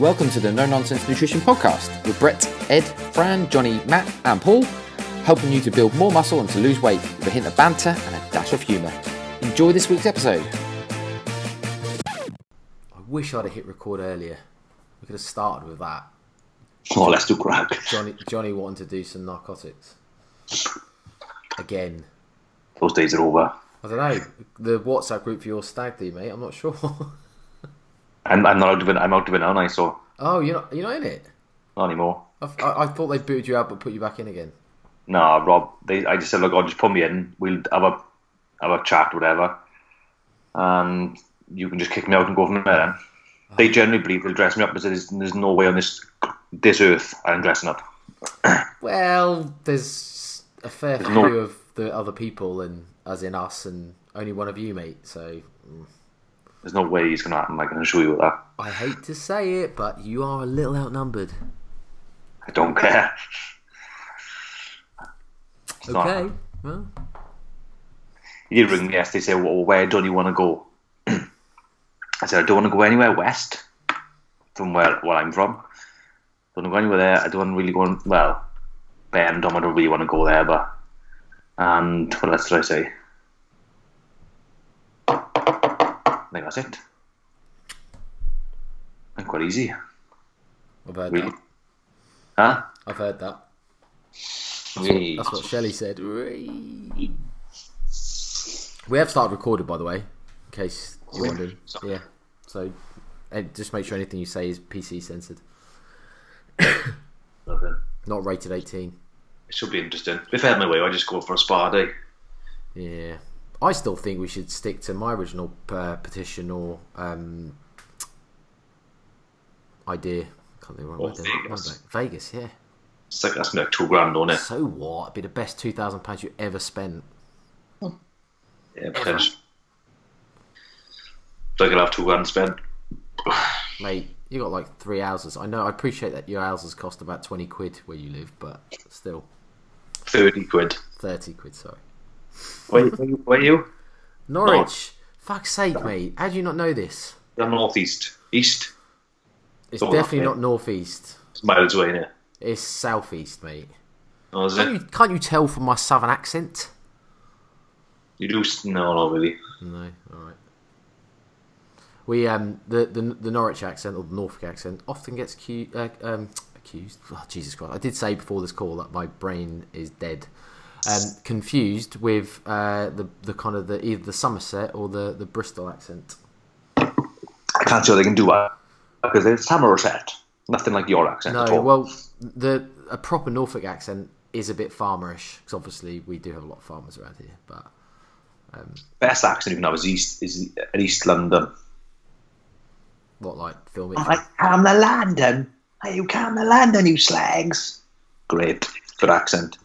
Welcome to the No Nonsense Nutrition Podcast with Brett, Ed, Fran, Johnny, Matt, and Paul, helping you to build more muscle and to lose weight with a hint of banter and a dash of humour. Enjoy this week's episode. I wish I'd have hit record earlier. We could have started with that. Oh, let's do crack. Johnny, Johnny wanting to do some narcotics again. Those days are over. I don't know the WhatsApp group for your stag do, mate. I'm not sure. I'm, I'm not out of it. I'm out of it now, aren't I? So oh, you're not you're not in it. not anymore. I, I, I thought they booted you out but put you back in again. Nah, Rob. They, I just said, look, I'll just put me in. We'll have a have a chat, whatever, and you can just kick me out and go from there. Then. They generally believe they'll dress me up, but there's, there's no way on this this earth I'm dressing up. Well, there's a fair There's few no- of the other people, and as in us, and only one of you, mate. So mm, There's no way he's gonna happen. I can assure you that. I hate to say it, but you are a little outnumbered. I don't care. It's not- Okay. Well, He did ring me yesterday. Say, well, where don't you want to go? I said, I don't want to go anywhere west from where, where I'm from. Don't want to go anywhere there. I don't really go. On, well, Bendom, I don't really want to go there, but and what else did I say? I think that's it. And quite easy, I've heard really. that. Huh? I've heard that. Really? That's what Shelley said. We have started recording, by the way, in case you're wondering. Yeah. So, just make sure anything you say is PC censored, Okay. not rated 18. It should be interesting. If I had my way, I'd just go for a spa day. Yeah, I still think we should stick to my original uh, petition or um, idea. Can't think of the right word. Vegas. Vegas, yeah. It's like that's like two grand on it. So what? It'd be the best two thousand pounds you ever spent. Yeah, potential. So I could have two grand spent. Mate, you got like three houses. I know. I appreciate that your houses cost about twenty quid where you live, but still, Thirty quid. thirty quid. Sorry. Where, where, you- where you? Norwich. Fuck's sake, mate. How do you not know this? I'm northeast. East. It's Oh, definitely not northeast. It's miles away, innit? It's southeast, mate. Oh, is Can't it? you, can't you tell from my southern accent? You do? No, not really. No, all right. We um the the, the Norwich accent or the Norfolk accent often gets cu- uh, um, accused. Oh, Jesus Christ! I did say before this call that my brain is dead. Um, confused with uh, the the kind of the either the Somerset or the, the Bristol accent. I can't see what they can do that because it's Somerset. Nothing like your accent at No, well, the a proper Norfolk accent is a bit farmerish because obviously we do have a lot of farmers around here. But Best accent you can have is East is East London. what like film? I come to London. Hey, you come to London, you slags. Great, good accent.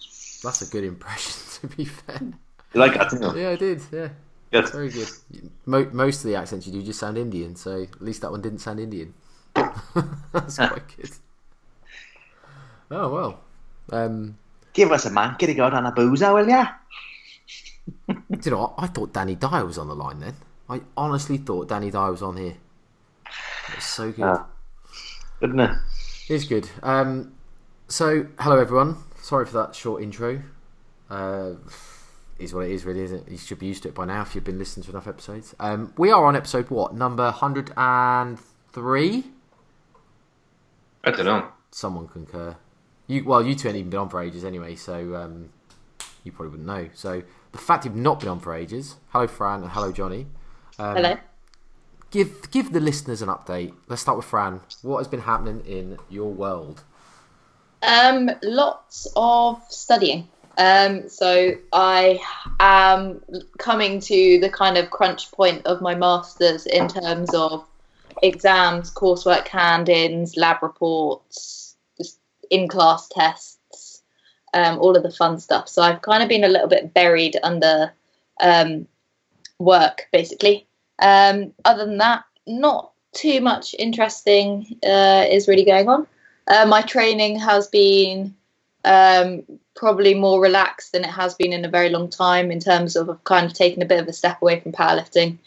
That's a good impression, to be fair. You like that? didn't you? Yeah, I did. Yeah. Good. Very good. Mo- most of the accents you do just sound Indian, so at least that one didn't sound Indian. That's quite good. Oh well. Um, Give us a man, get it out on a boozer, will ya? do you know what? I thought Danny Dyer was on the line then. I honestly thought Danny Dyer was on here. It was so good. Ah. Didn't it? It's good. Um, so, hello everyone. Sorry for that short intro. Uh, is what it is, really, isn't it? You should be used to it by now if you've been listening to enough episodes. Um, we are on episode what number hundred and three. I don't know. Someone concur. You well, you two ain't even been on for ages anyway, so um, you probably wouldn't know. So the fact you've not been on for ages. Hello, Fran, and hello, Johnny. Um, Hello. Give give the listeners an update. Let's start with Fran. What has been happening in your world? Um, lots of studying. Um, so I am coming to the kind of crunch point of my masters in terms of exams, coursework hand-ins, lab reports, in-class tests, um, all of the fun stuff. So I've kind of been a little bit buried under um, work, basically. Um, other than that, not too much interesting uh, is really going on. Uh, my training has been um, probably more relaxed than it has been in a very long time in terms of kind of taking a bit of a step away from powerlifting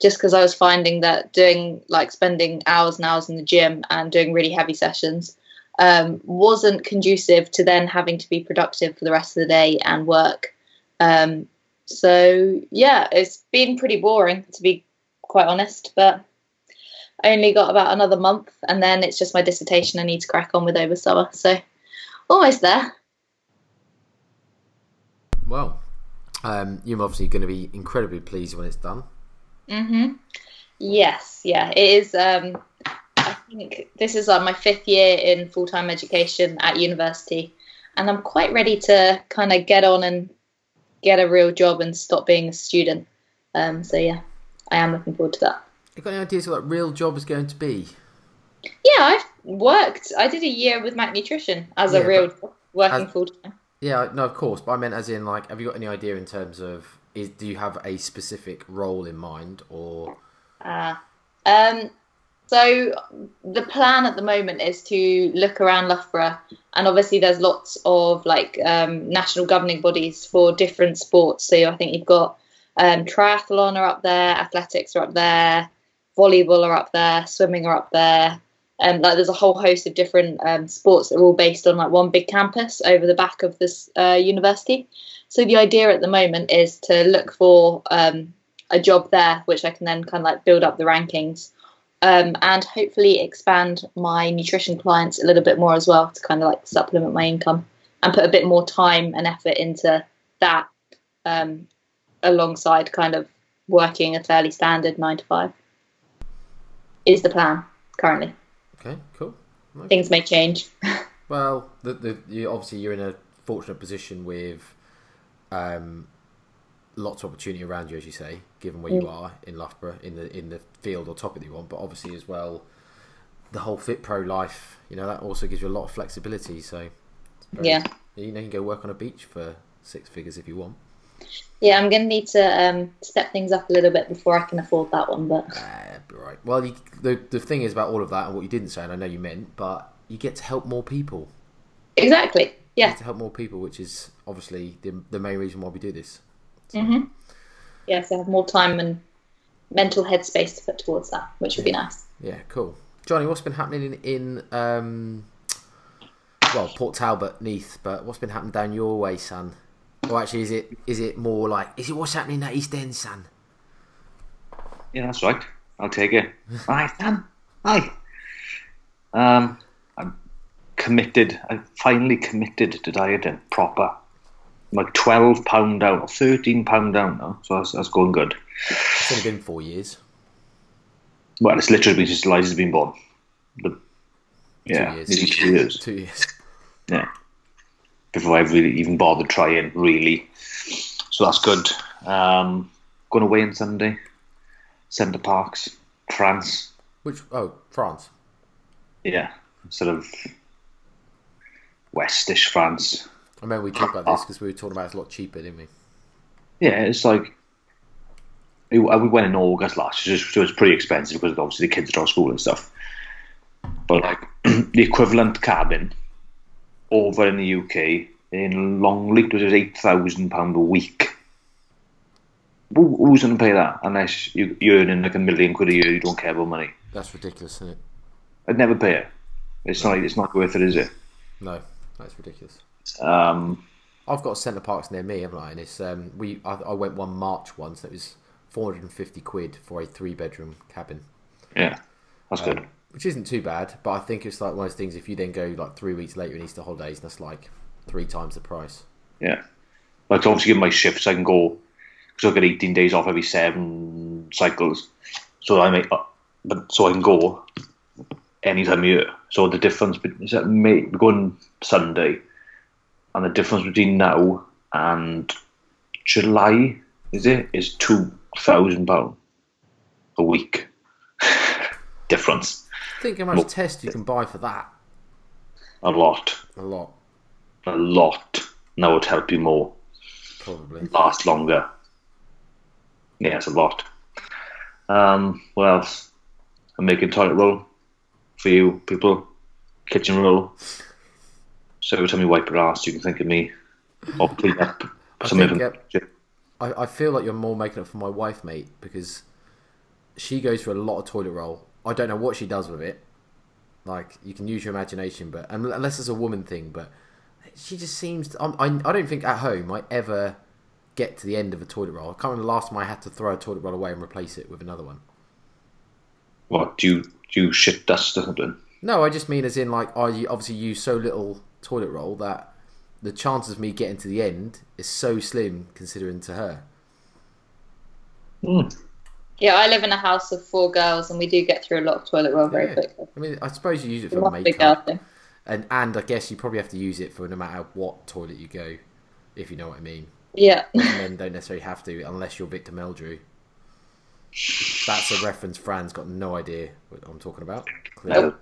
just because I was finding that doing like spending hours and hours in the gym and doing really heavy sessions um, wasn't conducive to then having to be productive for the rest of the day and work. Um, so yeah, it's been pretty boring to be quite honest, but I only got about another month and then it's just my dissertation I need to crack on with over summer. So almost there. Well, um, you're obviously going to be incredibly pleased when it's done. Mhm. Yes, yeah, it is. Um, I think this is like my fifth year in full time education at university, and I'm quite ready to kind of get on and get a real job and stop being a student. Um, so yeah, I am looking forward to that. You got any ideas of what real job is going to be? Yeah, I've worked. I did a year with Mac Nutrition as Yeah, a real job, working full time. Yeah, no, of course, but I meant as in like, have you got any idea in terms of is do you have a specific role in mind or Uh, um, so the plan at the moment is to look around Loughborough, and obviously there's lots of like um, national governing bodies for different sports. So I think you've got um, triathlon are up there, athletics are up there, volleyball are up there, swimming are up there. And like there's a whole host of different um, sports that are all based on like one big campus over the back of this uh, university. So the idea at the moment is to look for um, a job there, which I can then kind of like build up the rankings um, and hopefully expand my nutrition clients a little bit more as well to kind of like supplement my income and put a bit more time and effort into that um, alongside kind of working a fairly standard nine to five is the plan currently. okay, cool. Things may change. Well, the, the you obviously you're in a fortunate position with um, lots of opportunity around you, as you say, given where you Mm. are in Loughborough in the in the field or topic that you want. But obviously as well, the whole Fit Pro life, you know, that also gives you a lot of flexibility. So very- Yeah. you know, you can go work on a beach for six figures if you want. Yeah, I'm going to need to um, step things up a little bit before I can afford that one. But Uh, right. Well, you, the the thing is about all of that and what you didn't say, and I know you meant, but you get to help more people. exactly, You yeah. get to help more people, which is obviously the the main reason why we do this. So, hmm Yeah, so I have more time and mental headspace to put towards that, which would be nice. Yeah, cool. Johnny, what's been happening in, in um, well, Port Talbot, Neath, but what's been happening down your way, son? Or actually, is it is it more like is it what's happening at East End, son? Yeah, that's right. I'll take it. Hi, Dan. Hi. Um, I'm committed. I finally committed to dieting proper. I'm like twelve pound down or thirteen pound down now, so that's, that's going good. It's only been four years. Well, it's literally been since Eliza's been born. The, yeah, two years. two years. Two years. Yeah, before I really even bothered trying, really. So that's good. Um, going away on Sunday. Center Parcs, France. Which oh, France. Yeah, sort of westish France. I remember we talked about this because we were talking about it's a lot cheaper, didn't we? Yeah, it's like we we went in August last year, so it's pretty expensive because obviously the kids are of school and stuff. But like the equivalent cabin over in the UK in Longleat was eight thousand pound a week. Who, who's going to pay that unless you, you're earning like a million quid a year? You don't care about money. That's ridiculous, isn't it? I'd never pay it. It's not. It's not worth it, is it? No, that's ridiculous. Um, I've got Center Parcs near me, haven't I? And it's um, we I, I went one March once. That was four hundred and fifty quid for a three bedroom cabin, yeah, that's good. Which isn't too bad. But I think it's like one of those things. If you then go like three weeks later in Easter holidays, that's like three times the price. Yeah. Like to obviously give my shifts, I can go because I get 18 days off every seven cycles. So I make, uh, but so I can go anytime of year. So the difference be- is that May, going Sunday, and the difference between now and July is it is two thousand pound a week difference. Think how much Look. test you can buy for that. A lot, A lot, a lot. Now would help you more. probably. last longer. Yeah, it's a lot. Um, what else? I'm making toilet roll for you people. Kitchen roll. So every time you wipe your ass, you can think of me. Or clean up I some think, of uh, I, I feel like you're more making it for my wife, mate, because she goes for a lot of toilet roll. I don't know what she does with it. Like you can use your imagination, but unless it's a woman thing, but she just seems. To, I, I don't think at home I ever get to the end of a toilet roll. I can't remember the last time I had to throw a toilet roll away and replace it with another one. What do you do? You shit dust or something? No, I just mean as in like I obviously use so little toilet roll that the chances of me getting to the end is so slim considering to her. Mm. Yeah, I live in a house of four girls, and we do get through a lot of toilet roll very Yeah. quickly. I mean, I suppose you use it It for must be a girl makeup, thing. and and I guess you probably have to use it for no matter what toilet you go, if you know what I mean. Yeah. Men don't necessarily have to unless you're Victor Meldrew. That's a reference. Fran's got no idea what I'm talking about. Clearly. No.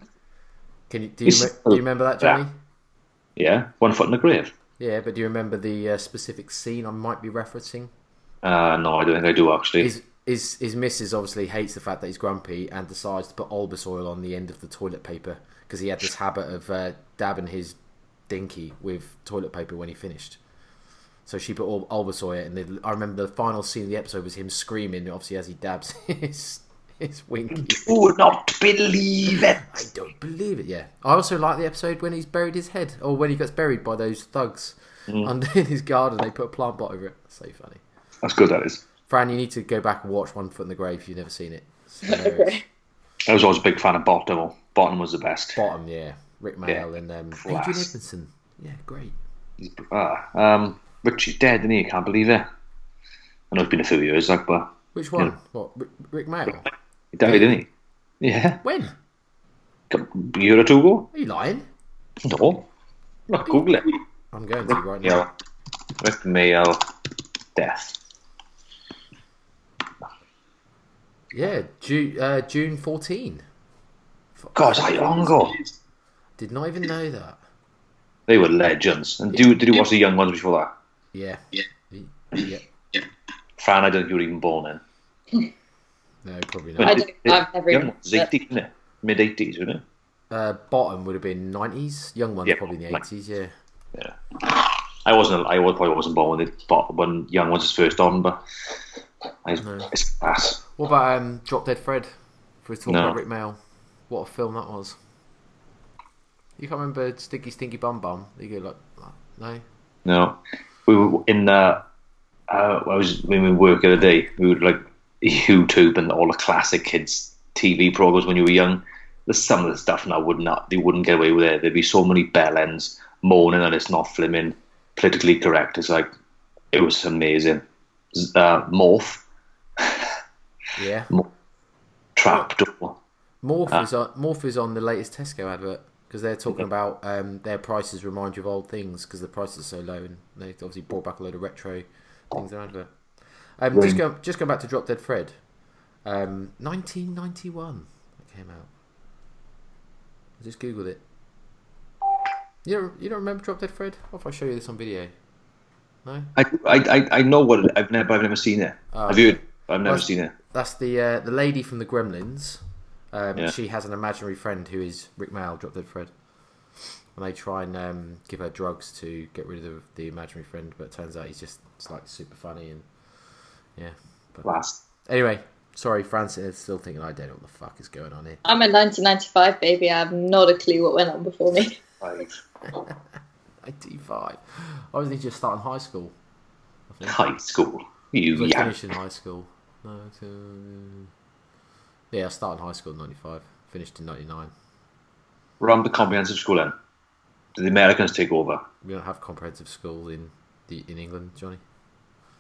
Can you do you, re- do you remember that, Johnny? Yeah, one foot in the grave. Yeah, but do you remember the uh, specific scene I might be referencing? Uh, no, I don't think I do actually. His, his, his missus obviously hates the fact that he's grumpy and decides to put Olbas oil on the end of the toilet paper because he had this habit of uh, dabbing his dinky with toilet paper when he finished. So she put all Olbas oil, and I remember the final scene of the episode was him screaming, obviously as he dabs his his winky. Do not believe it. I don't believe it. Yeah, I also like the episode when he's buried his head, or when he gets buried by those thugs under in his garden. They put a plant pot over it. So funny. That's good. That is. Fran, you need to go back and watch One Foot in the Grave if you've never seen it. Okay. I was always a big fan of Bottom. Bottom was the best. Bottom, yeah. Rik Mayall and um, Class. Adrian Edmondson. Yeah, great. Ah, um, Richie's dead, isn't he? I can't believe it. I know it's been a few years, like, but Which one? Yeah. What? Rick, Rik Mayall? he died, didn't he? Yeah, When? a year or two ago. Are you lying? No, look, Google it. I'm going to right now. Yeah, Rik Mayall death. Yeah, June, uh, June 14. God, how long ago? Did not even know that. They were legends. And do did you watch the young ones before that? Yeah. Yeah. Yeah. Fran, I don't think you were even born in. No, probably not. I not. don't- I've never young even- ones, 80s, isn't it? Mid eighties, wasn't it? Uh, bottom would have been 90s. Young ones Yeah, probably in the like- 80s, yeah. Yeah. I wasn't. I was- probably wasn't born when it, but when Young ones was his first on, but I, No. it's class. What about um, Drop Dead Fred? For talking No. about Rik Mayall. What a film that was. You can't remember Stinky Stinky Bum Bum? You go like, no? No, we were in the. Uh, I was when we work the other day. We would like YouTube and all the classic kids TV programs when you were young. There's some of the stuff now would not. They wouldn't get away with it. There'd be so many bell ends moaning that it's not flimming politically correct. It's like it was amazing. Uh, Morph, Yeah. Trapdoor. Morph Ah. is on, Morph is on the latest Tesco advert because they're talking about um, their prices remind you of old things because the prices are so low and they obviously brought back a load of retro things in advert. Um, just Ring. go just going back to Drop Dead Fred, um, 1991 that came out. I just googled it. You don't, you don't remember Drop Dead Fred? What if I show you this on video? No. I, I, I- I know what it, I've never I've never seen it. Oh, I've heard. I've never Well, seen it. That's the uh, the lady from the Gremlins. Um, Yeah. She has an imaginary friend who is Rik Mayall, Drop Dead Fred. And they try and um, give her drugs to get rid of the, the imaginary friend, but it turns out he's just it's like super funny and yeah. But Last. anyway, sorry, Francis is still thinking I don't know what the fuck is going on here. I'm a 1995 baby. I have not a clue what went on before me. Five. Ninety five. I was just starting high school. High school. You I yeah. finished in high school. No, yeah, I started high school in ninety five. Finished in ninety nine. Run the comprehensive school then. Did the Americans take over? We don't have comprehensive school in the in England, Johnny.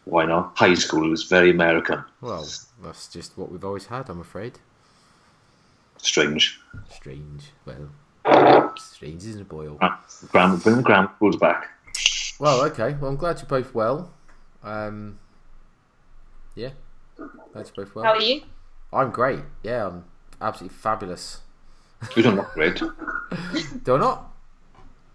Why not? High school was very American. Well, that's just what we've always had, I'm afraid. Strange. Strange. Well, strange isn't a boil. Grandma, bring the grammar schools back. Well, okay. Well, I'm glad you're both well. Um, yeah, glad you're both well. How are you? I'm great. Yeah, I'm absolutely fabulous. You don't look great. Do I not?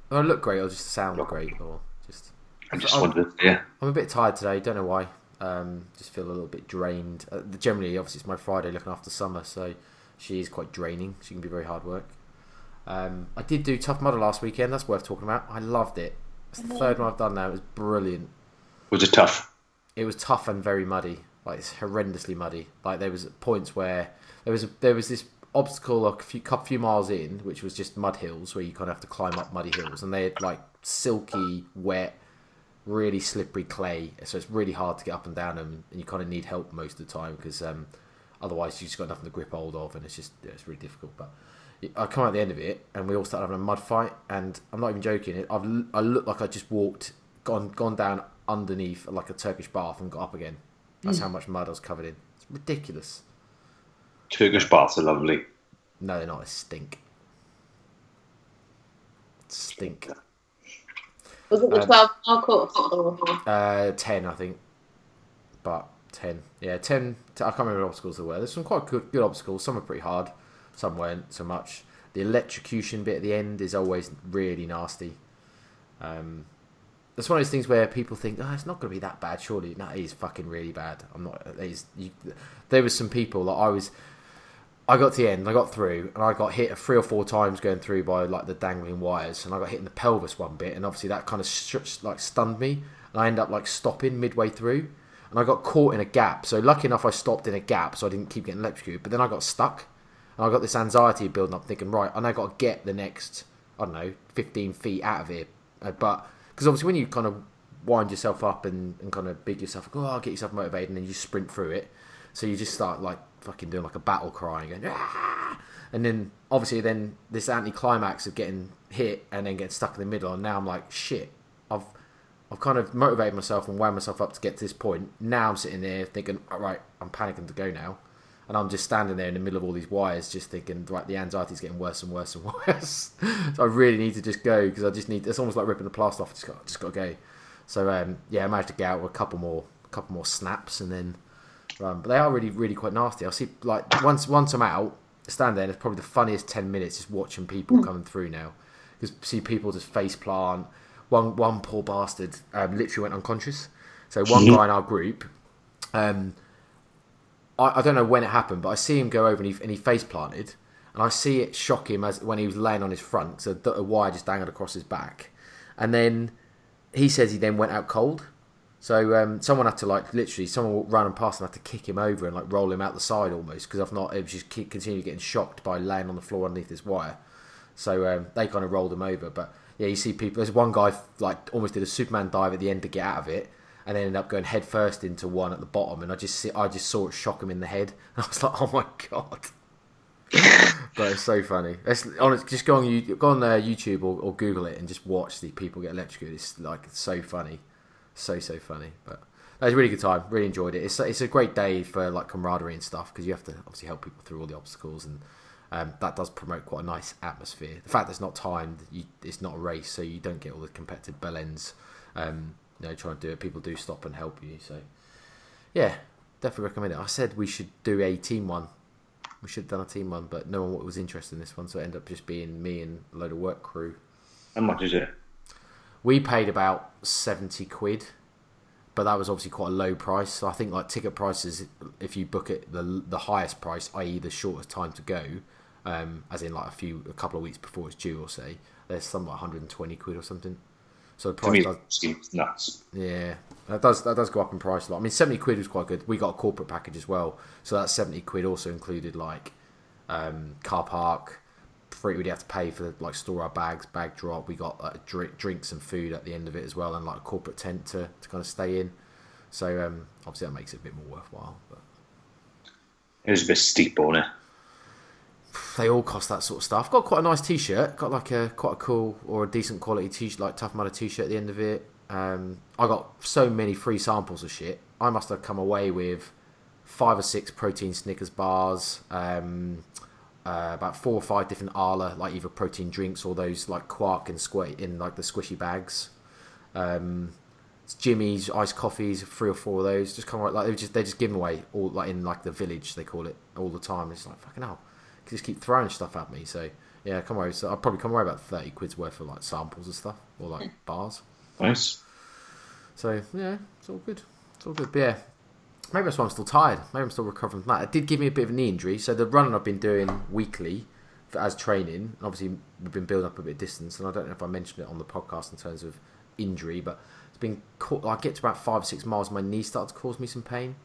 Do I look great or just sound great or just? I just I'm- wanted to yeah. I'm a bit tired today. Don't know why. Um, just feel a little bit drained. Uh, generally, obviously, it's my Friday looking after summer, so she is quite draining. She can be very hard work. Um, I did do Tough Mudder last weekend. That's worth talking about. I loved it. It's the third one I've done now. It was brilliant. Was it tough? It was tough and very muddy. Like it's horrendously muddy. Like there was points where there was a, there was this obstacle a few few miles in, which was just mud hills where you kind of have to climb up muddy hills, and they had like silky, wet, really slippery clay, so it's really hard to get up and down them, and you kind of need help most of the time because um, otherwise you just got nothing to grip hold of, and it's just it's really difficult. But I come out the end of it, and we all start having a mud fight, and I'm not even joking. It I've I looked like I just walked, gone gone down underneath like a Turkish bath and got up again. That's how much mud I was covered in. It's ridiculous. Turkish baths are lovely. No, they're not. They stink. Stink. Was it the Um, 12 mile course? Or... Uh, ten, I think. But ten, yeah, ten. I can't remember what obstacles there were. There's some quite good, good obstacles. Some are pretty hard. Some weren't so much. The electrocution bit at the end is always really nasty. Um, that's one of those things where people think, "Oh, it's not going to be that bad." Surely, no, it is fucking really bad. I'm not. It is, you, there was some people that I was. I got to the end, I got through, and I got hit three or four times going through by like the dangling wires, and I got hit in the pelvis one bit, and obviously that kind of str- like stunned me, and I ended up like stopping midway through, and I got caught in a gap. So lucky enough, I stopped in a gap, so I didn't keep getting electrocuted. But then I got stuck, and I got this anxiety building up, thinking, right, I now got to get the next, I don't know, fifteen feet out of here, uh, but because obviously when you kind of wind yourself up and, and kind of big yourself, oh, I'll get yourself motivated, and then you sprint through it. So you just start like fucking doing like a battle cry and going, "Ah!" and then obviously then this anti-climax of getting hit and then getting stuck in the middle, and now I'm like, shit, I've I've kind of motivated myself and wound myself up to get to this point. Now I'm sitting there thinking, all right, I'm panicking to go now. And I'm just standing there in the middle of all these wires, just thinking, right, the anxiety's getting worse and worse and worse. so I really need to just go because I just need. It's almost like ripping the plaster off. I just got, just got to go. So um, yeah, I managed to get out with a couple more, a couple more snaps, and then. Um, but they are really, really quite nasty. I see, like once once I'm out, stand there, and it's probably the funniest ten minutes just watching people coming through now, because see people just face plant. One one poor bastard um, literally went unconscious. So one guy in our group, um, I, I don't know when it happened, but I see him go over and he, and he face planted, and I see it shock him as when he was laying on his front, so a wire just dangled across his back, and then he says he then went out cold. So um, someone had to like literally someone ran and past and had to kick him over and like roll him out the side almost because if not, it was just keep, continue getting shocked by laying on the floor underneath this wire. So um, they kind of rolled him over. But yeah, you see people. There's one guy like almost did a Superman dive at the end to get out of it, and then ended up going headfirst into one at the bottom. And I just see, I just saw it shock him in the head. And I was like, oh my god. but it's so funny. It's, honest, just go on you go on uh, YouTube or, or Google it and just watch the people get electrocuted. It's like it's so funny, so so funny. But that was a really good time. Really enjoyed it. It's it's a great day for like camaraderie and stuff because you have to obviously help people through all the obstacles and um, that does promote quite a nice atmosphere. The fact that it's not timed, you, it's not a race, so you don't get all the competitive bell ends. Um, you know, trying to do it, people do stop and help you. So yeah, definitely recommend it. I said we should do a team one. We should have done a team one, but no one was interested in this one, so it ended up just being me and a load of work crew. How much is it? We paid about seventy quid, but that was obviously quite a low price. So I think like ticket prices, if you book it the the highest price, i.e. the shortest time to go, um, as in like a few a couple of weeks before it's due, or say there's some like 120 quid or something. So the price me, does, seems nuts. yeah, that does that does go up in price a lot. I mean, 70 quid was quite good. We got a corporate package as well, so that 70 quid also included like um, car park. Free, we'd have to pay for like store our bags, bag drop. We got like, drink, drinks and food at the end of it as well, and like a corporate tent to, to kind of stay in. So um, obviously that makes it a bit more worthwhile. But It was a bit steep on it. They all cost that sort of stuff. Got quite a nice T-shirt. Got like a quite a cool or a decent quality T-shirt, like Tough Mudder T-shirt at the end of it. Um, I got so many free samples of shit. I must have come away with five or six protein Snickers bars, um, uh, about four or five different Arla, like either protein drinks or those like quark and squat in like the squishy bags. Um, Jimmy's iced coffees, three or four of those. Just come right like they just they just give them away all like in like the village they call it all the time. It's like fucking hell, just keep throwing stuff at me. So yeah, come away. So I'll probably come away about thirty quid's worth of like samples and stuff or like bars. Nice. So yeah, it's all good. It's all good. But yeah, maybe that's why I'm still tired. Maybe I'm still recovering from that. It did give me a bit of a knee injury. So the running I've been doing weekly for, as training, and obviously we've been building up a bit of distance. And I don't know if I mentioned it on the podcast in terms of injury, but it's been caught. I get to about five or six miles, my knee started to cause me some pain.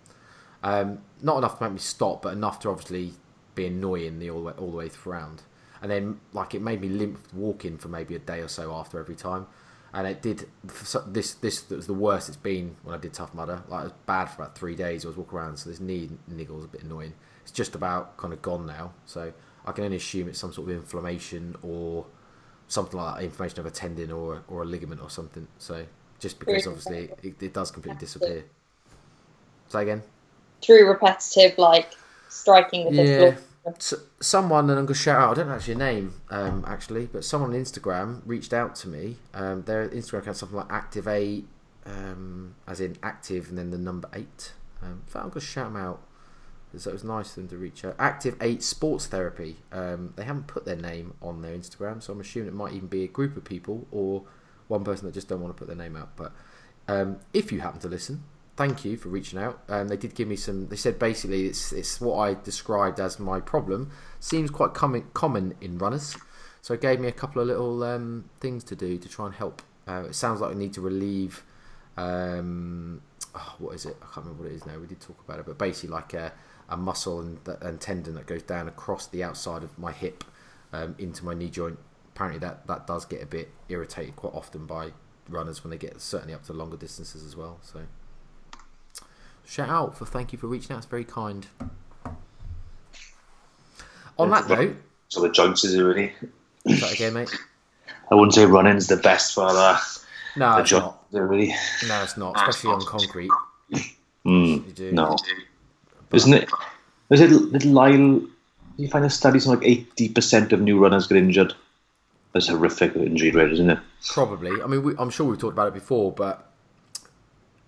Um, not enough to make me stop, but enough to obviously be annoying the all the way, all the way round. And then like it made me limp walking for maybe a day or so after every time. And it did this. This was the worst it's been when I did Tough Mudder. Like it was bad for about three days. I was walking around, so this knee niggle was a bit annoying. It's just about kind of gone now, so I can only assume it's some sort of inflammation or something like that, inflammation of a tendon or or a ligament or something. So just because obviously it, it does completely disappear. Say again. Through repetitive, like striking with Yeah. pistol. S someone, and I'm going to shout out, I don't know actually a name, um, actually, but someone on Instagram reached out to me. Um, their Instagram account something like Activate, um, as in active and then the number eight. Um, I'm going to shout them out. So it was nice of them to reach out. Active 8 Sports Therapy. Um, they haven't put their name on their Instagram, so I'm assuming it might even be a group of people or one person that just don't want to put their name out. But um, if you happen to listen, thank you for reaching out. Um, they did give me some. They said basically it's it's what I described as my problem. Seems quite common common in runners, so it gave me a couple of little um, things to do to try and help. Uh, it sounds like I need to relieve. Um, oh, what is it? I can't remember what it is now. We did talk about it, but basically like a, a muscle and, and tendon that goes down across the outside of my hip um, into my knee joint. Apparently that that does get a bit irritated quite often by runners when they get certainly up to longer distances as well. So shout out for thank you for reaching out. It's very kind. On that note, So the joints is really. is that again, mate? I wouldn't say running's the best for the, No, the it's not. Really. No, it's not. Especially on concrete. Mm, You do. no. Isn't it? Is it little Lyle? You find a study something like eighty percent of new runners get injured. That's a horrific injury rate, isn't it? Probably. I mean, we, I'm sure we've talked about it before, but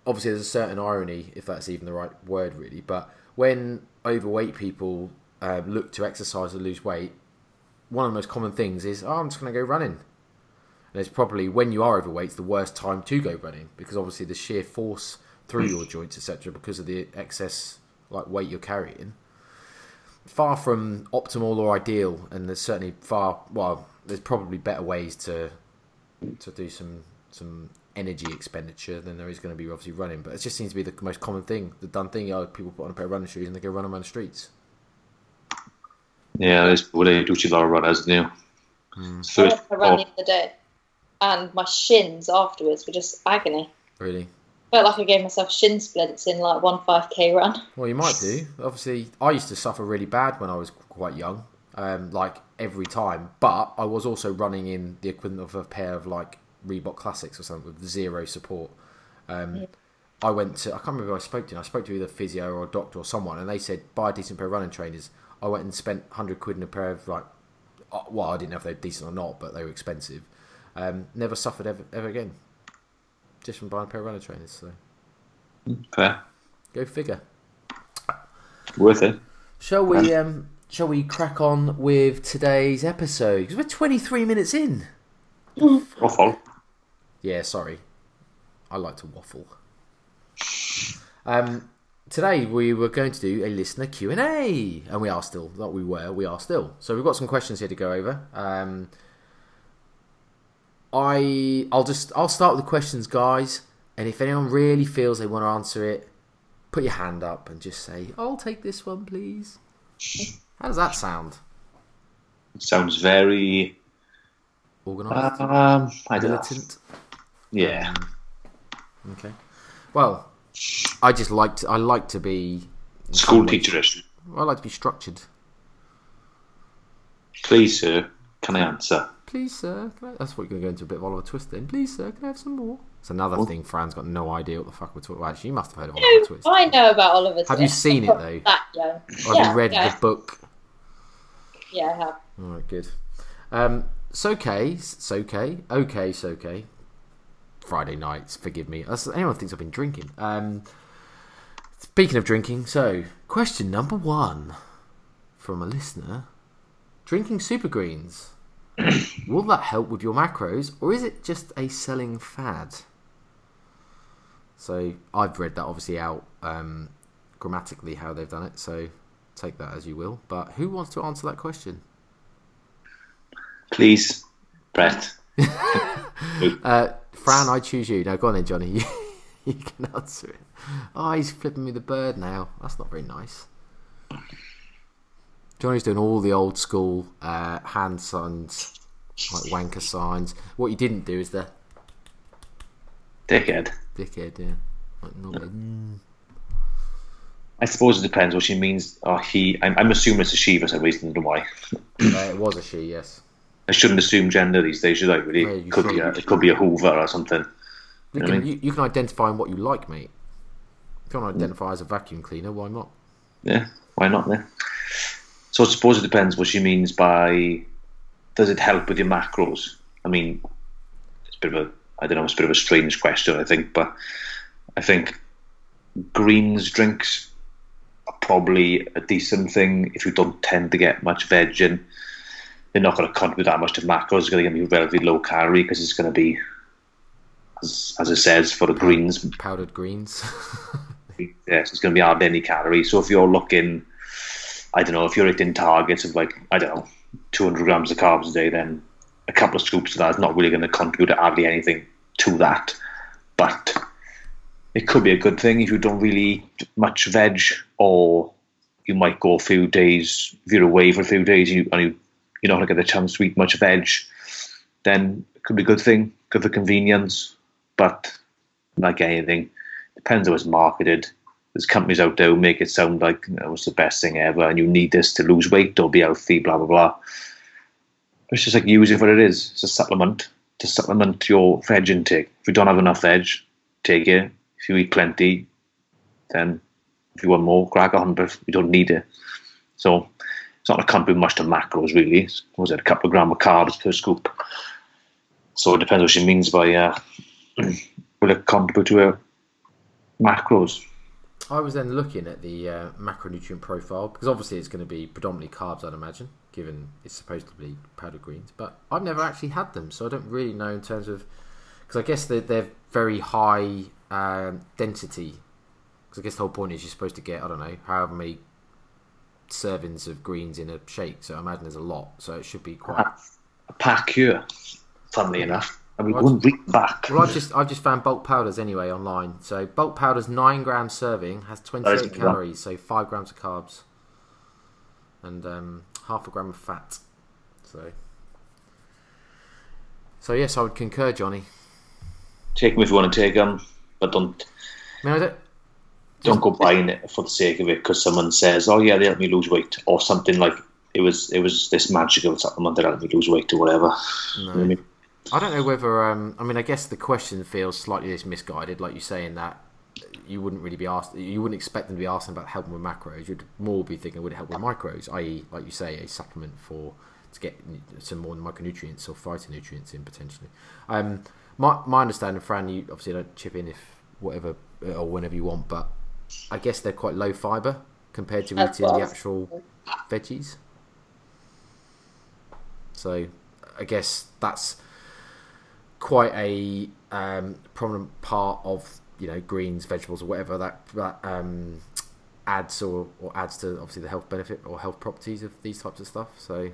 obviously there's a certain irony, if that's even the right word, really. But when overweight people uh, look to exercise or lose weight, one of the most common things is, oh, I'm just going to go running. And it's probably when you are overweight, it's the worst time to go running because obviously the sheer force through your joints, etc., because of the excess like weight you're carrying. Far from optimal or ideal, and there's certainly far well. There's probably better ways to to do some some energy expenditure than there is going to be obviously running. But it just seems to be the most common thing, the done thing. Are people put on a pair of running shoes and they go run around the streets. Yeah, there's well, they do see a lot of runners now. Hmm. It's I First, went for a run the other day, and my shins afterwards were just agony. Really? Felt like I gave myself shin splints in like one 5k run. Well, you might do. Obviously, I used to suffer really bad when I was quite young, um, like every time. But I was also running in the equivalent of a pair of like Reebok Classics or something with zero support. Um, I went to I can't remember who I spoke to. I spoke to either physio or a doctor or someone, and they said buy a decent pair of running trainers. I went and spent hundred quid in a pair of like, uh, well, I didn't know if they were decent or not, but they were expensive. Um, never suffered ever, ever again, just from buying a pair of running trainers. So fair, go figure. worth it. Shall we um shall we crack on with today's episode? Because we're 23 minutes in. Awful. Yeah, sorry. I like to waffle. Um today we were going to do a listener Q&A and we are still not we were, we are still. So we've got some questions here to go over. Um I I'll just I'll start with the questions guys and if anyone really feels they want to answer it put your hand up and just say, "I'll take this one, please." How does that sound? It Sounds very. Organised? Um, I don't know. Militant? Yeah. Okay. Well, I just like to, I like to be School teacherish. I like to be structured. Please, sir, can I answer? Please, sir. Can I... That's what you're going to go into a bit of Oliver Twist then. Please, sir. Can I have some more? It's another thing. Fran's got no idea what the fuck we're talking about. Actually, you must have heard of Oliver Twist. I know about Oliver Twist. Have you seen it, though? That young. Or have yeah, you read yeah, the book? Yeah, I have. All right, good. Um, it's okay. It's okay. Okay, so okay. Friday nights, forgive me. That's, anyone thinks I've been drinking. Um, speaking of drinking, so question number one from a listener: Drinking super greens. Will that help with your macros, or is it just a selling fad? So I've read that obviously out um, grammatically how they've done it. So take that as you will. But who wants to answer that question? Please, Brett. Uh, Fran, I choose you. No, go on then, Johnny. you you can answer it. Oh, he's flipping me the bird now. That's not very nice. Johnny's doing all the old school uh, hand signs, like wanker signs. What you didn't do is the Dickhead. dickhead, yeah. Like, mm. I suppose it depends what she means. Or he. I'm, I'm assuming it's a she for some reason. I don't know why. Uh, it was a she, yes. I shouldn't assume gender these days, should I? Really? You could be a, it could be a Hoover or something. You know what I can, mean? you, you can identify what you like, mate. If you want to identify as a vacuum cleaner, why not? Yeah, why not then? So I suppose it depends what she means by does it help with your macros? I mean, it's a bit of a I don't know, it's a bit of a strange question, I think, but I think greens drinks are probably a decent thing if you don't tend to get much veg in. They're not going to contribute that much to macros. It's going to be relatively low calorie because it's going to be, as, as it says, for the greens, Powdered greens. yes, it's going to be hardly any calories. So if you're looking, I don't know, if you're hitting targets of like, I don't know, 200 grams of carbs a day, then a couple of scoops of that is not really going to contribute hardly anything to that. But it could be a good thing if you don't really eat much veg, or you might go a few days, if you're away for a few days you, and you, you're not going to get the chance to eat much veg, then it could be a good thing, good for convenience. But like anything, depends how it's marketed. There's companies out there who make it sound like you know, it's the best thing ever, and you need this to lose weight or be healthy, blah blah blah. It's just like using it for what it is. It's a supplement to supplement your veg intake. If you don't have enough veg, take it. If you eat plenty, then if you want more, crack a hundred. You don't need it. So it's not a contribute much to macros really. Was it a couple of gram of carbs per scoop? So it depends what she means by uh, will it contribute to her macros? I was then looking at the uh, macronutrient profile because obviously it's going to be predominantly carbs, I'd imagine, given it's supposed to be powdered greens. But I've never actually had them, so I don't really know in terms of because I guess they're, they're very high um, density. Because I guess the whole point is you're supposed to get I don't know however many servings of greens in a shake. So I imagine there's a lot, so it should be quite. a pack here, funnily enough. And we Right. wouldn't read back. Well, I've just I've just found bulk powders anyway online. So bulk powders nine grams serving has twenty eight That is eight calories, so five grams of carbs, and um, half a gram of fat. So, so yes, I would concur, Johnny. Take them if you want to take them, but don't I mean, I don't. Don't go buying it for the sake of it because someone says, "Oh yeah, they help me lose weight," or something like it was it was this magical supplement that helped me lose weight or whatever. You know what I mean? I don't know whether. Um, I mean, I guess the question feels slightly misguided, like you saying that you wouldn't really be asked. You wouldn't expect them to be asking about helping with macros. You'd more be thinking, would it help with micros? I.e., like you say, a supplement for to get some more micronutrients or phytonutrients in potentially. Um, my my understanding, Fran, you obviously don't chip in if whatever or whenever you want, but I guess they're quite low fiber compared to That's eating the actual veggies. So I guess that's quite a um, prominent part of you know greens, vegetables, or whatever that that um, adds or, or adds to obviously the health benefit or health properties of these types of stuff. So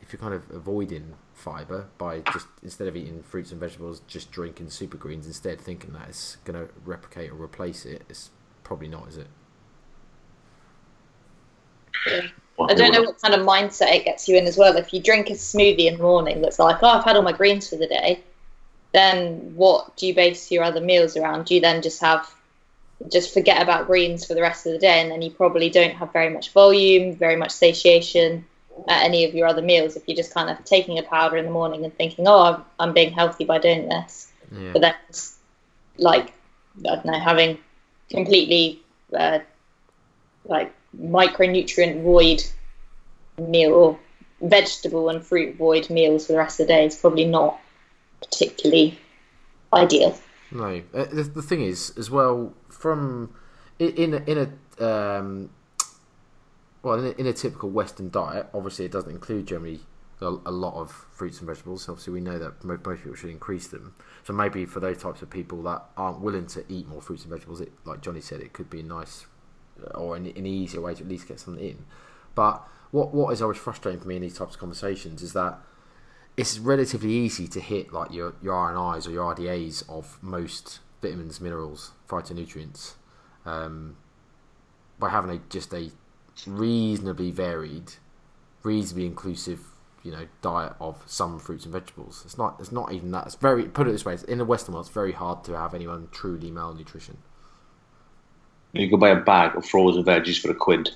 if you're kind of avoiding fiber by just instead of eating fruits and vegetables, just drinking super greens instead, thinking that it's going to replicate or replace it, it's probably not, is it? I don't know what kind of mindset it gets you in as well. If you drink a smoothie in the morning that's like, oh, I've had all my greens for the day, then what do you base your other meals around? Do you then just have, just forget about greens for the rest of the day, and then you probably don't have very much volume, very much satiation at any of your other meals if you're just kind of taking a powder in the morning and thinking, oh, I'm, I'm being healthy by doing this. Yeah. But then, like, I don't know, having completely uh, like micronutrient void meal or vegetable and fruit void meals for the rest of the day is probably not particularly ideal. No, uh, the, the thing is as well from in in a um, well in a, in a typical Western diet, obviously it doesn't include generally a, a lot of fruits and vegetables. Obviously, we know that most people should increase them. So maybe for those types of people that aren't willing to eat more fruits and vegetables, it like Johnny said, it could be a nice uh, or an, an easier way to at least get something in. But what what is always frustrating for me in these types of conversations is that it's relatively easy to hit like your your RNIs or your RDAs of most vitamins, minerals, phytonutrients um, by having a just a reasonably varied, reasonably inclusive, you know, diet of some fruits and vegetables. It's not. It's not even that. It's very. Put it this way: in the Western world, it's very hard to have anyone truly malnutrition. You go buy a bag of frozen veggies for a quid,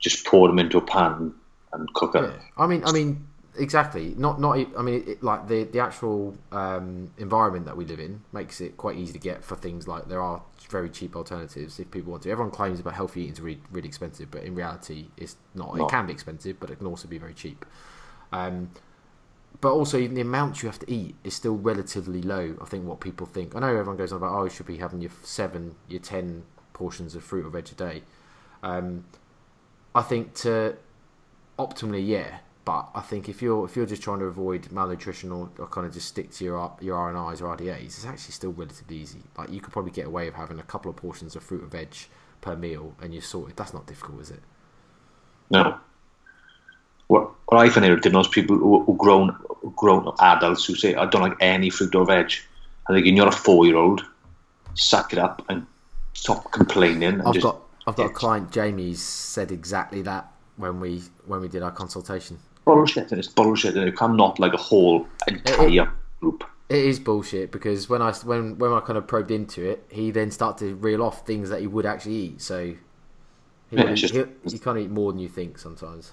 just pour them into a pan and cook them. Yeah. I mean, I mean, exactly. Not, not. I mean, it, like the the actual um, environment that we live in makes it quite easy to get for things like there are very cheap alternatives if people want to. Everyone claims about healthy eating is really, really expensive, but in reality, it's not. It can be expensive, but it can also be very cheap. Um, but also, the amount you have to eat is still relatively low. I think what people think. I know everyone goes on about, oh, you should be having your seven, your ten portions of fruit or veg a day. Um, I think to optimally, yeah. But I think if you're if you're just trying to avoid malnutrition or, or kind of just stick to your your RNIs or RDAs, it's actually still relatively easy. Like you could probably get away with having a couple of portions of fruit and veg per meal, and you're sorted. That's not difficult, is it? No. What, what I find irritating those people who, who grown grown adults who say I don't like any fruit or veg. I think you're a four year old, suck it up and stop complaining. And I've got I've got a client, Jamie, said exactly that when we when we did our consultation. bullshit and it's bullshit and it come not like a whole entire group. It is bullshit because when I when when I kind of probed into it, he then started to reel off things that he would actually eat. So he, Yeah, just- he, you can't eat more than you think sometimes.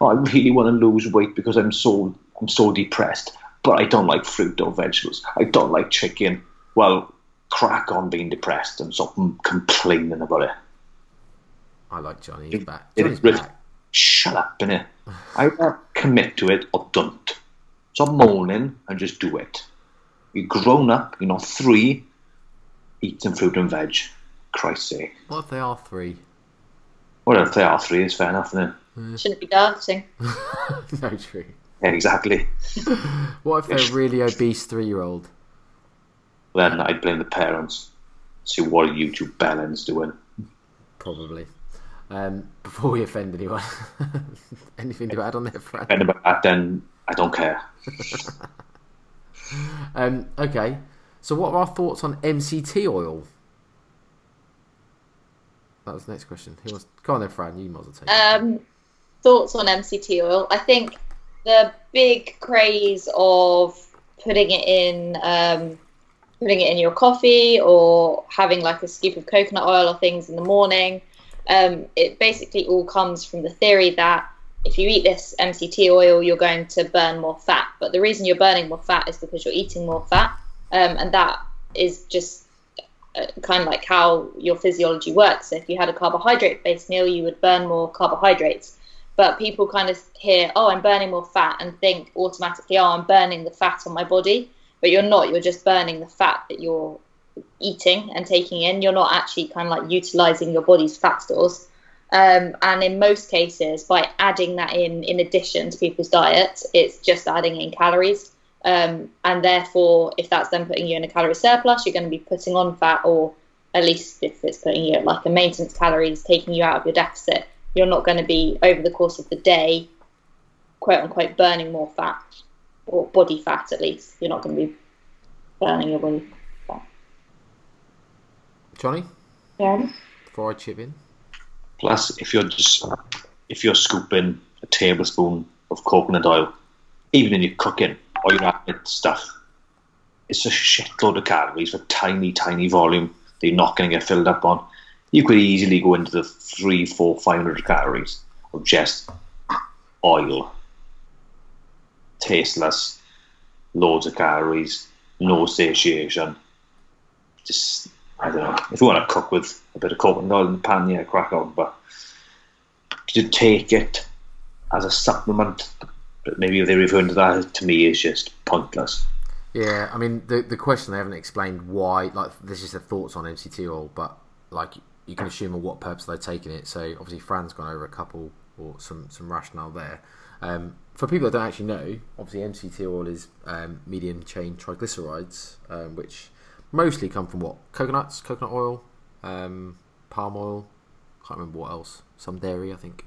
Oh, I really want to lose weight because I'm so I'm so depressed. But I don't like fruit or vegetables. I don't like chicken. Well, crack on being depressed and stop complaining about it. I like Johnny. He's back. Johnny's it- back. Shut up, innit? Either commit to it or don't. Stop moaning and just do it. You're grown up, you're not three. Eat some fruit and veg. Christ's sake. What if they are three? Well, if they are three, it's fair enough, isn't it? Shouldn't be dancing. no true. Yeah, exactly. What if they're a really obese three-year-old? Then I'd blame the parents. See what are you two bellends doing? Probably. Um, before we offend anyone, anything to add on there, Fran? And about that, then I don't care. Um, okay. So, what are our thoughts on MCT oil? That was the next question. Who wants? Go on then, Fran. You might as well take it. Thoughts on MCT oil? I think the big craze of putting it in, um, putting it in your coffee or having like a scoop of coconut oil or things in the morning. Um, it basically all comes from the theory that if you eat this MCT oil, you're going to burn more fat. But the reason you're burning more fat is because you're eating more fat, um, and that is just uh, kind of like how your physiology works. So if you had a carbohydrate based meal, you would burn more carbohydrates. But people kind of hear, oh, I'm burning more fat, and think automatically, oh, I'm burning the fat on my body. But you're not. You're just burning the fat that you're eating and taking in. You're not actually kind of like utilizing your body's fat stores. Um, and in most cases, by adding that in in addition to people's diet, it's just adding in calories. Um, and therefore, if that's then putting you in a calorie surplus, you're going to be putting on fat, or at least if it's putting you at like a maintenance calories, taking you out of your deficit, you're not going to be over the course of the day, quote unquote, burning more fat or body fat at least. You're not going to be burning your body fat. Johnny, Yeah. before I chip in. Plus, if you're just if you're scooping a tablespoon of coconut oil, even in your cooking or your adding stuff, it's a shitload of calories for tiny, tiny volume that you're not going to get filled up on. You could easily go into the three, four, five hundred calories of just oil, tasteless, loads of calories, no satiation. Just I don't know. If you want to cook with a bit of coconut oil in the pan, yeah, crack on. But to take it as a supplement, but maybe if they refer to that, to me, is just pointless. Yeah, I mean the the question they haven't explained why. Like, this is their thoughts on MCT oil, but like you can assume on what purpose they're taking it. So obviously, Fran's gone over a couple or some some rationale there. Um, for people that don't actually know, obviously MCT oil is um, medium chain triglycerides, um, which mostly come from what coconuts, coconut oil, um, palm oil. Can't remember what else. Some dairy, I think.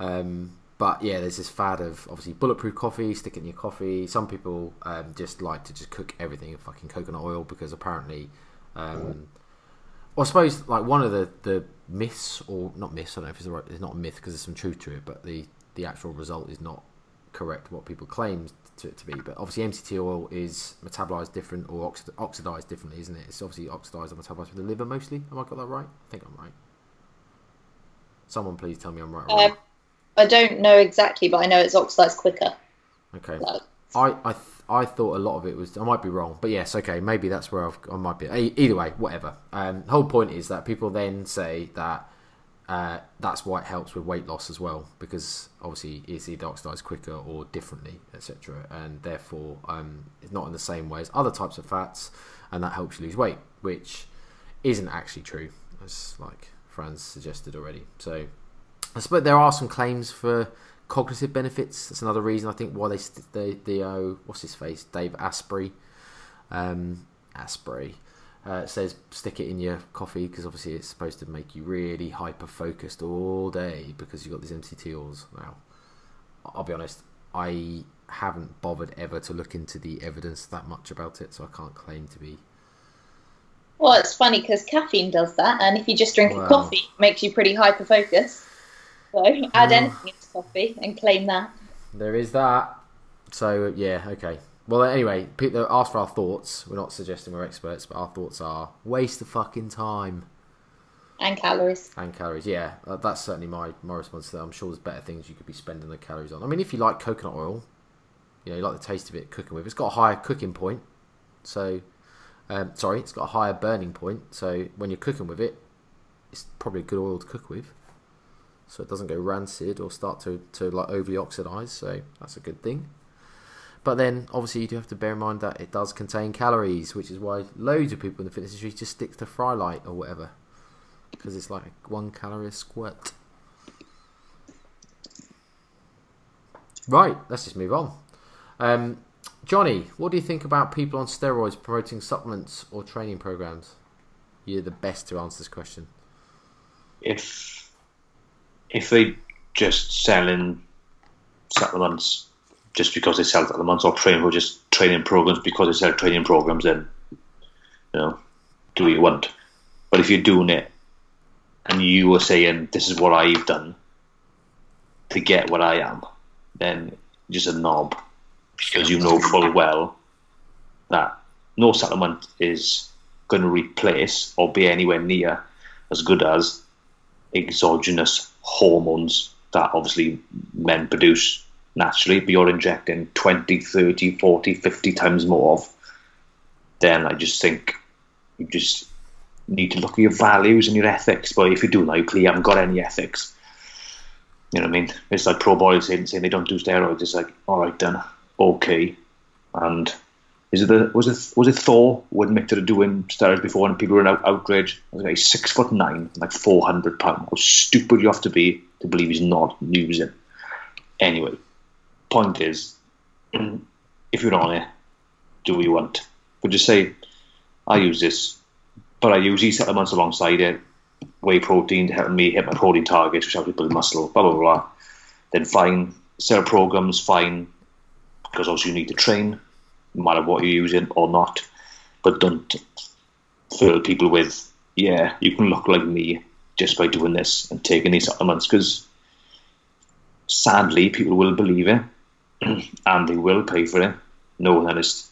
Um, but yeah, there's this fad of obviously bulletproof coffee, stick it in your coffee. Some people um, just like to just cook everything in fucking coconut oil because apparently, well, I suppose like one of the, the myths or not myths. I don't know if it's, the right, it's not a myth because there's some truth to it, but the the actual result is not correct what people claim to it to be. But obviously, MCT oil is metabolized different or oxid- oxidized differently, isn't it? It's obviously oxidized or metabolized with the liver mostly. Have I got that right? I think I'm right. Someone please tell me I'm right. Um, I don't know exactly, but I know it's oxidized quicker. Okay. So, I I, I thought a lot of it was I might be wrong, but yes, okay, maybe that's where I've, I might be. Either way, whatever. Um, whole point is that people then say that uh, that's why it helps with weight loss as well, because obviously it's either oxidized quicker or differently, etc., and therefore um, it's not in the same way as other types of fats, and that helps you lose weight, which isn't actually true, as like Fran's suggested already. So I suppose there are some claims for cognitive benefits. That's another reason I think why they they the uh, what's his face Dave Asprey, um, Asprey. Uh, says stick it in your coffee because obviously it's supposed to make you really hyper focused all day because you've got these MCT oils. Now, I'll be honest, I haven't bothered ever to look into the evidence that much about it, so I can't claim to be. well, it's funny because caffeine does that, and if you just drink Wow. a coffee, it makes you pretty hyper focused. So add anything into coffee and claim that. There is that. So yeah, okay. Well, anyway, people ask for our thoughts. We're not suggesting we're experts, but our thoughts are waste of fucking time And calories. and calories. Yeah, uh, that's certainly my my response to that. I'm sure there's better things you could be spending the calories on. I mean, if you like coconut oil, you know, you like the taste of it cooking with. It's got a higher cooking point, so um, sorry, it's got a higher burning point. So when you're cooking with it, it's probably a good oil to cook with. So it doesn't go rancid or start to, to like overly oxidize. So that's a good thing. But then obviously you do have to bear in mind that it does contain calories, which is why loads of people in the fitness industry just stick to Frylight or whatever. Because it's like one calorie a squirt. Right, let's just move on. Um, Johnny, what do you think about people on steroids promoting supplements or training programs? You're the best to answer this question. if if they just selling supplements just because they sell supplements or training or just training programs because they sell training programs, then you know, do what you want. But if you're doing it and you are saying this is what I've done to get what I am, then just a knob because you know full well that no supplement is going to replace or be anywhere near as good as exogenous hormones that obviously men produce naturally, but you're injecting 20, 30, 40, 50 times more of, then I just think you just need to look at your values and your ethics. But if you do now, you clearly haven't got any ethics. You know what I mean? It's like pro body saying, saying they don't do steroids. It's like, all right then, okay. And is it the, was it was it Thor who admitted to doing steroids before and people were out, outraged? I was like he's six foot nine, like four hundred pounds. How stupid you have to be to believe he's not using. Anyway, point is, if you're on it, do what you want. But just say, I use this, but I use these supplements alongside it. Whey protein to help me hit my protein targets, which helps me build muscle. Blah blah blah. Then fine, sell programs, fine, because also you need to train no matter what you're using or not. But don't fill people with, yeah, you can look like me just by doing this and taking these supplements because sadly people will believe it and they will pay for it, that it's,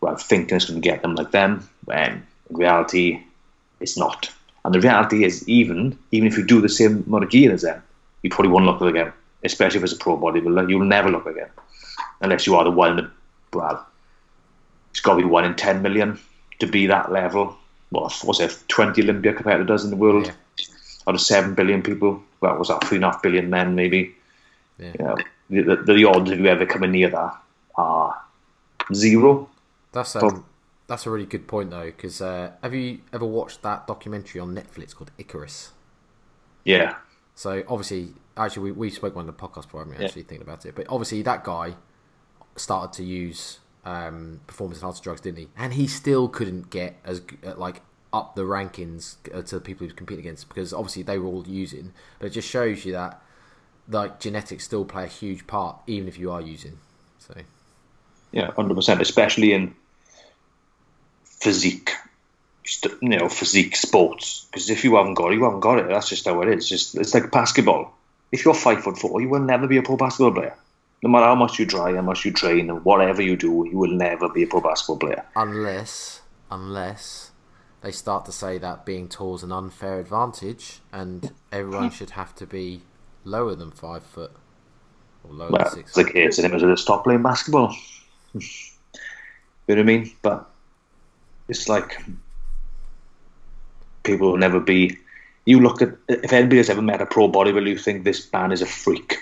well, thinking it's going to get them like them, when in reality it's not. And the reality is, even even if you do the same amount of gear as them, you probably won't look like them, especially if it's a pro bodybuilder. You'll never look like them unless you are the one that, well, it's got to be one in 10 million to be that level. What was it, 20 Olympia competitors in the world? Yeah. Out of 7 billion people? Well, was that 3.5 billion men, maybe? Yeah. You know, the, the, the odds of you ever coming near that are zero. That's um, that's a really good point though, because uh, have you ever watched that documentary on Netflix called Icarus? Yeah. So obviously, actually, we, we spoke on the podcast before, haven't we, actually thinking about it. But obviously, that guy started to use um, performance enhancing drugs, didn't he? And he still couldn't get as uh, like up the rankings uh, to the people he was competing against because obviously they were all using. But it just shows you that like genetics still play a huge part, even if you are using. So Yeah, hundred percent, especially in physique, you know, physique sports. Because if you haven't got it, you haven't got it. That's just how it is. Just it's like basketball. If you're five foot four, you will never be a pro basketball player. No matter how much you try, how much you train, and whatever you do, you will never be a pro basketball player. unless unless they start to say that being tall is an unfair advantage, and everyone should have to be lower than five foot or lower Well, than six. the case in him as stop playing basketball. you know what I mean? But it's like people will never be. You look at if anybody has ever met a pro bodybuilder, you think this man is a freak.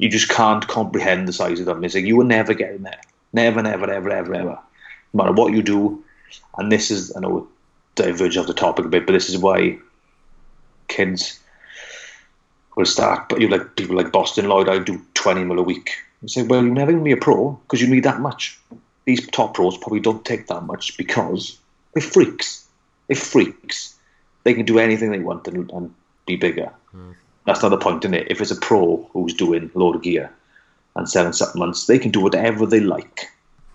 You just can't comprehend the size of them. You will never get in there. Never, never, ever, ever, ever. No matter what you do, and this is I know diverge off the topic a bit, but this is why kids will start. But you like people like Boston Lloyd. I do twenty mil a week. You say, well, you're never going to be a pro because you need that much. These top pros probably don't take that much because they're freaks. They're freaks. They can do anything they want and, and be bigger. Hmm. That's not the point in it. If it's a pro who's doing load of gear and selling supplements, they can do whatever they like.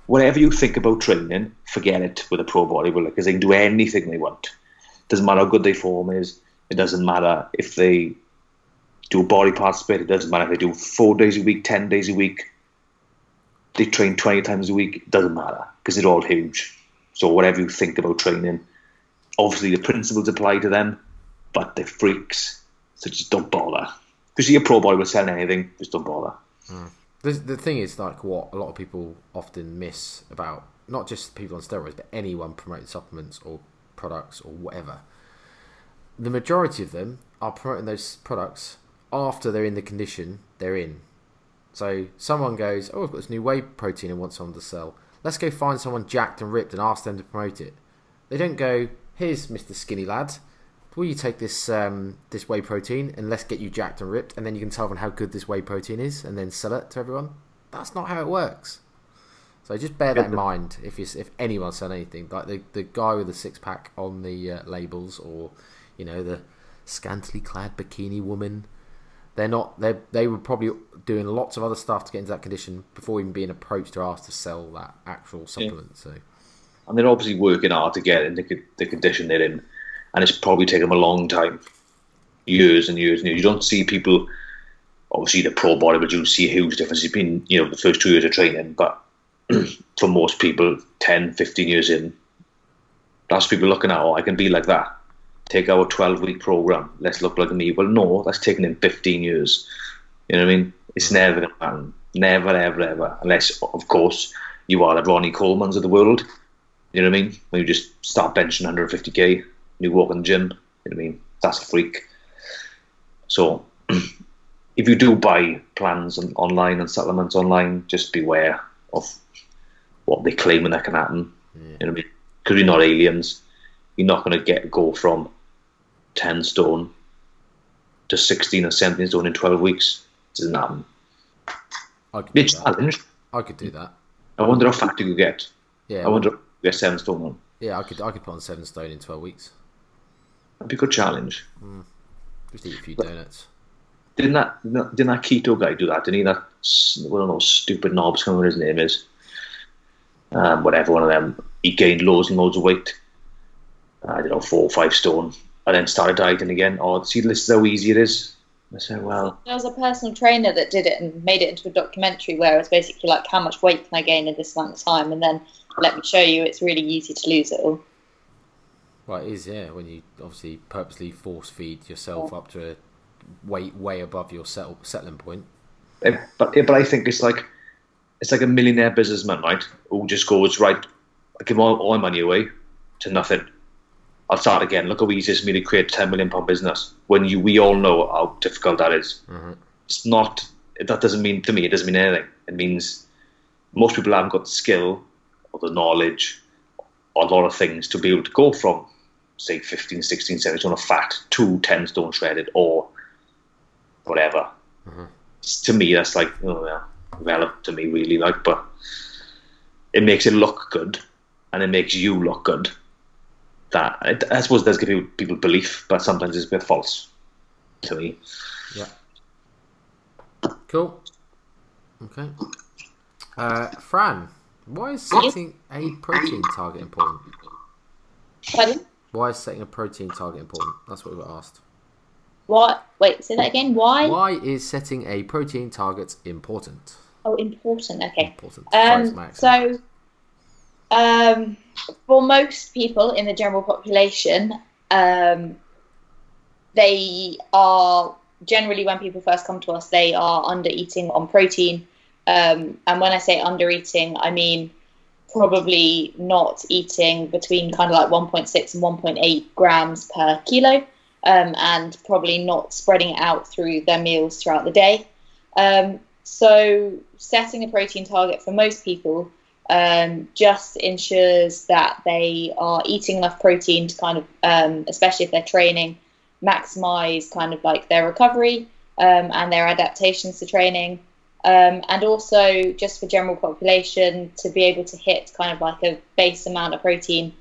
Whatever you think about training, forget it with a pro bodybuilder because they can do anything they want. Doesn't matter how good their form is. It doesn't matter if they do a body part split. It doesn't matter if they do four days a week, ten days a week. They train twenty times a week. It doesn't matter because they're all huge. So whatever you think about training, obviously the principles apply to them, but they're freaks. So just don't bother. Because you see a pro bodybuilder selling anything, just don't bother. Hmm. The, the thing is, like, what a lot of people often miss about not just people on steroids, but anyone promoting supplements or products or whatever. The majority of them are promoting those products after they're in the condition they're in. So someone goes, "Oh, I've got this new whey protein and want someone to sell. Let's go find someone jacked and ripped and ask them to promote it." They don't go, "Here's Mister Skinny Lad, will you take this um, this whey protein and let's get you jacked and ripped, and then you can tell them how good this whey protein is, and then sell it to everyone." That's not how it works. So just bear that in mind if you if anyone's selling anything, like the the guy with the six pack on the uh, labels, or you know the scantily clad bikini woman. They're not. They they were probably doing lots of other stuff to get into that condition before even being approached or asked to sell that actual supplement. So and they're obviously working hard to get in the, the condition they're in, and it's probably taken them a long time, years and years and years. You don't see people, obviously the pro body, but you see a huge difference. It's been you know the first two years of training, but for most people, 10, 15 years in, that's people looking at, oh, I can be like that. Take our 12 week program, let's look like me. Well, no, that's taken them 15 years. You know what I mean? It's mm. never going to happen. Never, ever, ever. Unless, of course, you are the Ronnie Coleman's of the world. You know what I mean? When you just start benching 150k, you walk in the gym. You know what I mean? That's a freak. So, if you do buy plans on, online and supplements online, just beware of what they claim and that can happen. Hmm. You know what I mean? Because we're not aliens. You're not going to get go from 10 stone to 16 or 17 stone in 12 weeks. It doesn't happen. I could a challenge. I could do that. I wonder how fat you could get. Yeah, I wonder if you get 7 stone on. yeah, I could. I could put on seven stone in twelve weeks. That'd be a good challenge. Just eat a few donuts. Didn't that didn't that keto guy do that? Didn't he? That one of those stupid knobs, I can't remember what his name is. Um, whatever one of them. He gained loads and loads of weight. I don't know, four or five stone, and then started dieting again. Oh, see, this is how easy it is. I said, well, There was a personal trainer that did it and made it into a documentary where it's basically like how much weight can I gain in this amount of time, and then let me show you it's really easy to lose it all. Well, it is, yeah. When you obviously purposely force feed yourself up to a weight way above your settle, settling point. eh, but but I think it's like it's like a millionaire businessman, right? Who just goes right, I give all, all my money away to nothing. I'll start again. Look how easy it is for me to create a ten million pound business. When you, we all know how difficult that is. It's not. That doesn't mean to me. It doesn't mean anything. It means most people haven't got the skill or the knowledge or a lot of things to be able to go from say 15, 16, 17 stone of fat to 10 stone shredded or whatever. It's- To me, that's like oh, yeah, relevant to me really. Like, but it makes it look good and it makes you look good. That I, I suppose does give people, people belief, but sometimes it's a bit false to me. Yeah. Cool. Okay. Uh, Fran, why is setting a protein target important? Pardon? Why is setting a protein target important? That's what we were asked. What? Wait, say that again. Why? Why is setting a protein target important? Oh, important. Okay. Important. Um, so, um, for most people in the general population, um, they are generally when people first come to us, they are under eating on protein. Um, and when I say under eating, I mean probably not eating between kind of like 1.6 and 1.8 grams per kilo, um, and probably not spreading it out through their meals throughout the day. Um, so, setting a protein target for most people um, just ensures that they are eating enough protein to kind of, um, especially if they're training, maximize kind of like their recovery um, and their adaptations to training. Um, and also just for general population to be able to hit kind of like a base amount of protein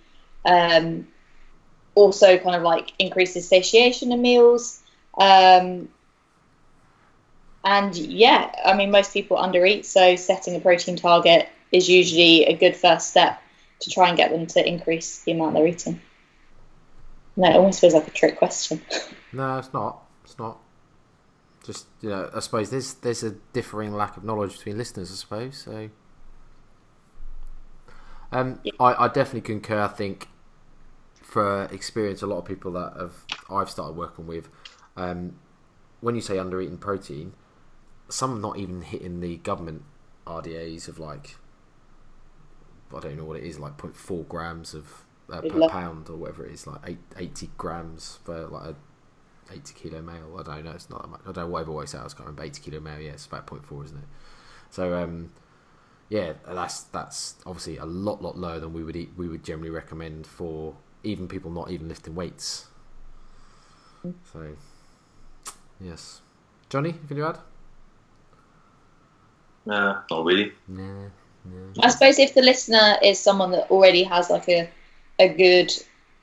um, also kind of like increases satiation in meals um, and yeah i mean most people undereat so setting a protein target is usually a good first step to try and get them to increase the amount they're eating no it almost feels like a trick question No, it's not. It's not. Just you know, I suppose there's there's a differing lack of knowledge between listeners. I suppose so. Um, I, I definitely concur. I think for experience, a lot of people that have I've started working with, um, when you say under eating protein, some not even hitting the government RDAs of like I don't know what it is like 0.4 grams of uh, per pound or whatever it is like eight, 80 grams for like a 80 kilo male. I don't know. It's not that much. I don't know whatever weighs out. I can't remember. 80 kilo male. Yeah, it's about 0.4, isn't it? So um, yeah, that's that's obviously a lot lot lower than we would eat, we would generally recommend for even people not even lifting weights. So yes, Johnny, anything to add? Nah, not really. Nah, nah. I suppose if the listener is someone that already has like a a good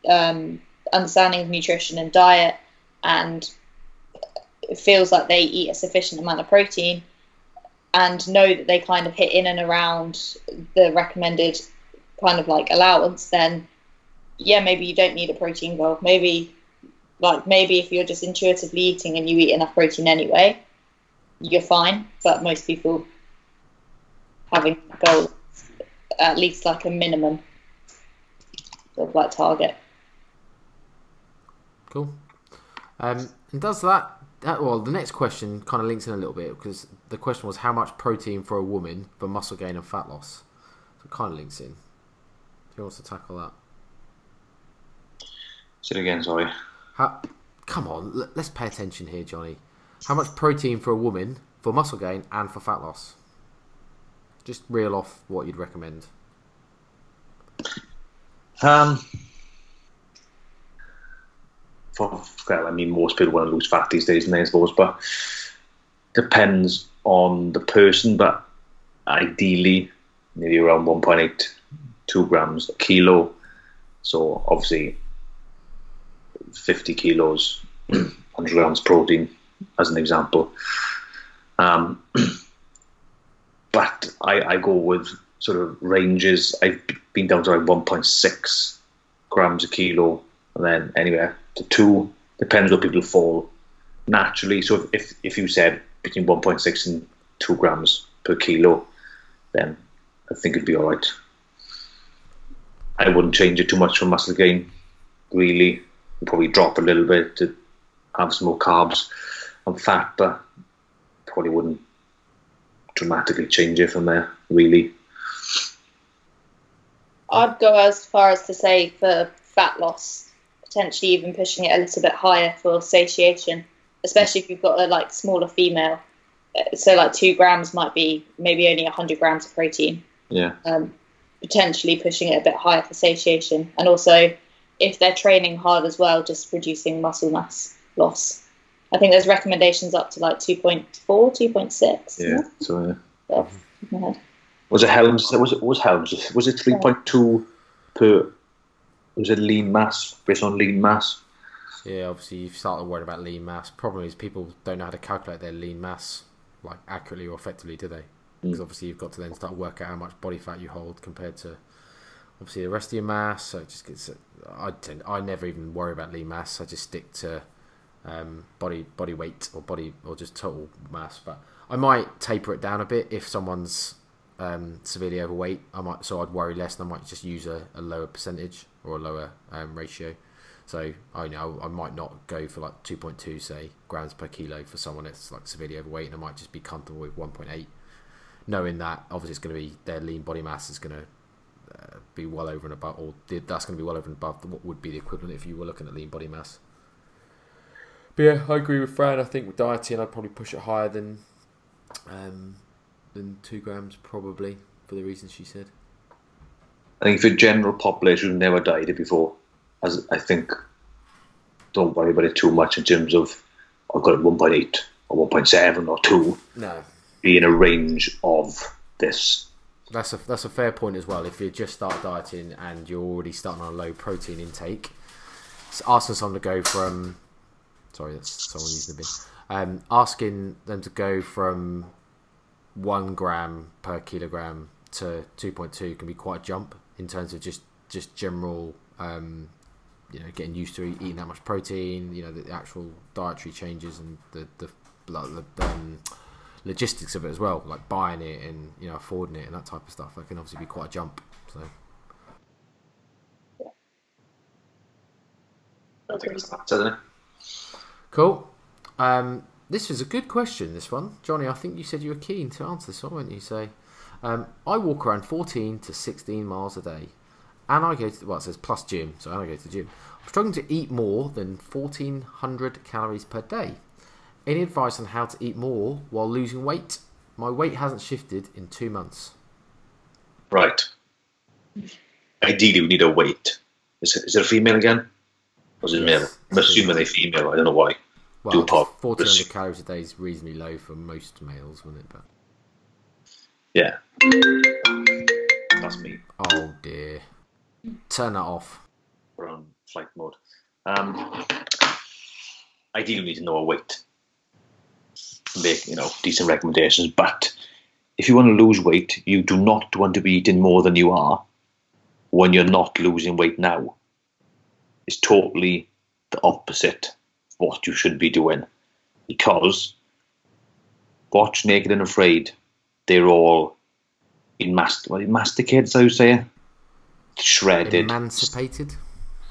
um, understanding of nutrition and diet and it feels like they eat a sufficient amount of protein and know that they kind of hit in and around the recommended kind of like allowance, then yeah, maybe you don't need a protein goal. Maybe like maybe if you're just intuitively eating and you eat enough protein anyway, you're fine. But most people having a goal at least like a minimum of like target. Cool. Um, and does that, that? Well, the next question kind of links in a little bit because the question was how much protein for a woman for muscle gain and fat loss. So it kind of links in. Who wants to tackle that? Say it again, sorry. How, come on, l- let's pay attention here, Johnny. How much protein for a woman for muscle gain and for fat loss? Just reel off what you'd recommend. Um, for, well, I mean, most people want to lose fat these days, and I suppose, but depends on the person. But ideally, maybe around 1.8, 2 grams a kilo. So obviously, 50 kilos, 100 grams protein, as an example. Um, but I, I go with sort of ranges. I've been down to like 1.6 grams a kilo, and then anywhere to two. Depends where people fall naturally. So if if you said between 1.6 and two grams per kilo, then I think it'd be all right. I wouldn't change it too much for muscle gain. Really, I'd probably drop a little bit to have some more carbs and fat, but probably wouldn't dramatically change it from there. Really, I'd go as far as to say for fat loss, potentially even pushing it a little bit higher for satiation, especially if you've got a like smaller female. Uh, So like two grams might be maybe only hundred grams of protein. yeah. Um, potentially pushing it a bit higher for satiation, and also if they're training hard as well, just reducing muscle mass loss. I think there's recommendations up to like 2.4, 2.6. Yeah. So yeah. Off the top of my head. Was it Helms? Was it was Helms? Was it three point two per? Was it lean mass based on lean mass? Yeah, obviously you've started worrying about lean mass. Problem is people don't know how to calculate their lean mass. like accurately or effectively, do they? Because obviously you've got to then start work out how much body fat you hold compared to obviously the rest of your mass. So it just gets. I tend I never even worry about lean mass. I just stick to um, body body weight or body or just total mass. But I might taper it down a bit if someone's um, severely overweight. I might so I'd worry less, and I might just use a, a lower percentage or a lower um, ratio. So I know I might not go for like 2.2 say grams per kilo for someone that's like severely overweight, and I might just be comfortable with 1.8, knowing that obviously it's going to be their lean body mass is going to uh, be well over and above, or that's going to be well over and above what would be the equivalent if you were looking at lean body mass. But yeah, I agree with Fran. I think with dieting, I'd probably push it higher than um, than two grams, probably for the reasons she said. I think for general population who've never dieted before, as I think, don't worry about it too much in terms of I've got it 1.8 or 1.7 or 2. No, be in a range of this. That's a that's a fair point as well. If you just start dieting and you're already starting on a low protein intake, asking someone to go from sorry, that's someone using the bin. Um, asking them to go from one gram per kilogram to two point two can be quite a jump in terms of just just general um, you know getting used to eating that much protein. You know the, the actual dietary changes and the the, the, the um, logistics of it as well, like buying it and you know affording it and that type of stuff. That can obviously be quite a jump. So. I think it's that, isn't it? Cool. Um, this was a good question. This one, Johnny. I think you said you were keen to answer this one, weren't you? Say, um, I walk around 14 to 16 miles a day, and I go to well, it says plus gym, so I go to the gym. I'm struggling to eat more than 1,400 calories per day. Any advice on how to eat more while losing weight? My weight hasn't shifted in two months. Right. Ideally, we need a weight. Is it, is it a female again? Or is it Yes. male? I'm assuming they're female. I don't know why. Well, 1,400 calories a day is reasonably low for most males, wouldn't it? But Yeah. That's me. oh dear, turn that off. We're on flight mode. Um, ideally, we need to know a weight. Make you know decent recommendations, but if you want to lose weight, you do not want to be eating more than you are when you're not losing weight now. It's totally the opposite of what you should be doing, because watch Naked and Afraid. They're all in mast what in masticated, I would say, shredded, Emancipated,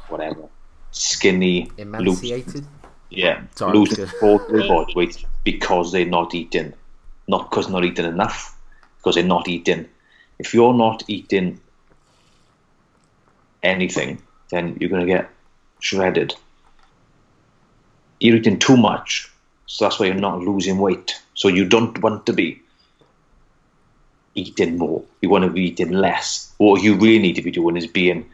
whatever, skinny, loose, emaciated. yeah, Sorry, losing good. total body weight because they're not eating, not because they're not eating enough, because they're not eating. If you're not eating anything, then you're going to get shredded. You're eating too much, so that's why you're not losing weight. So you don't want to be eating more. You want to be eating less. What you really need to be doing is being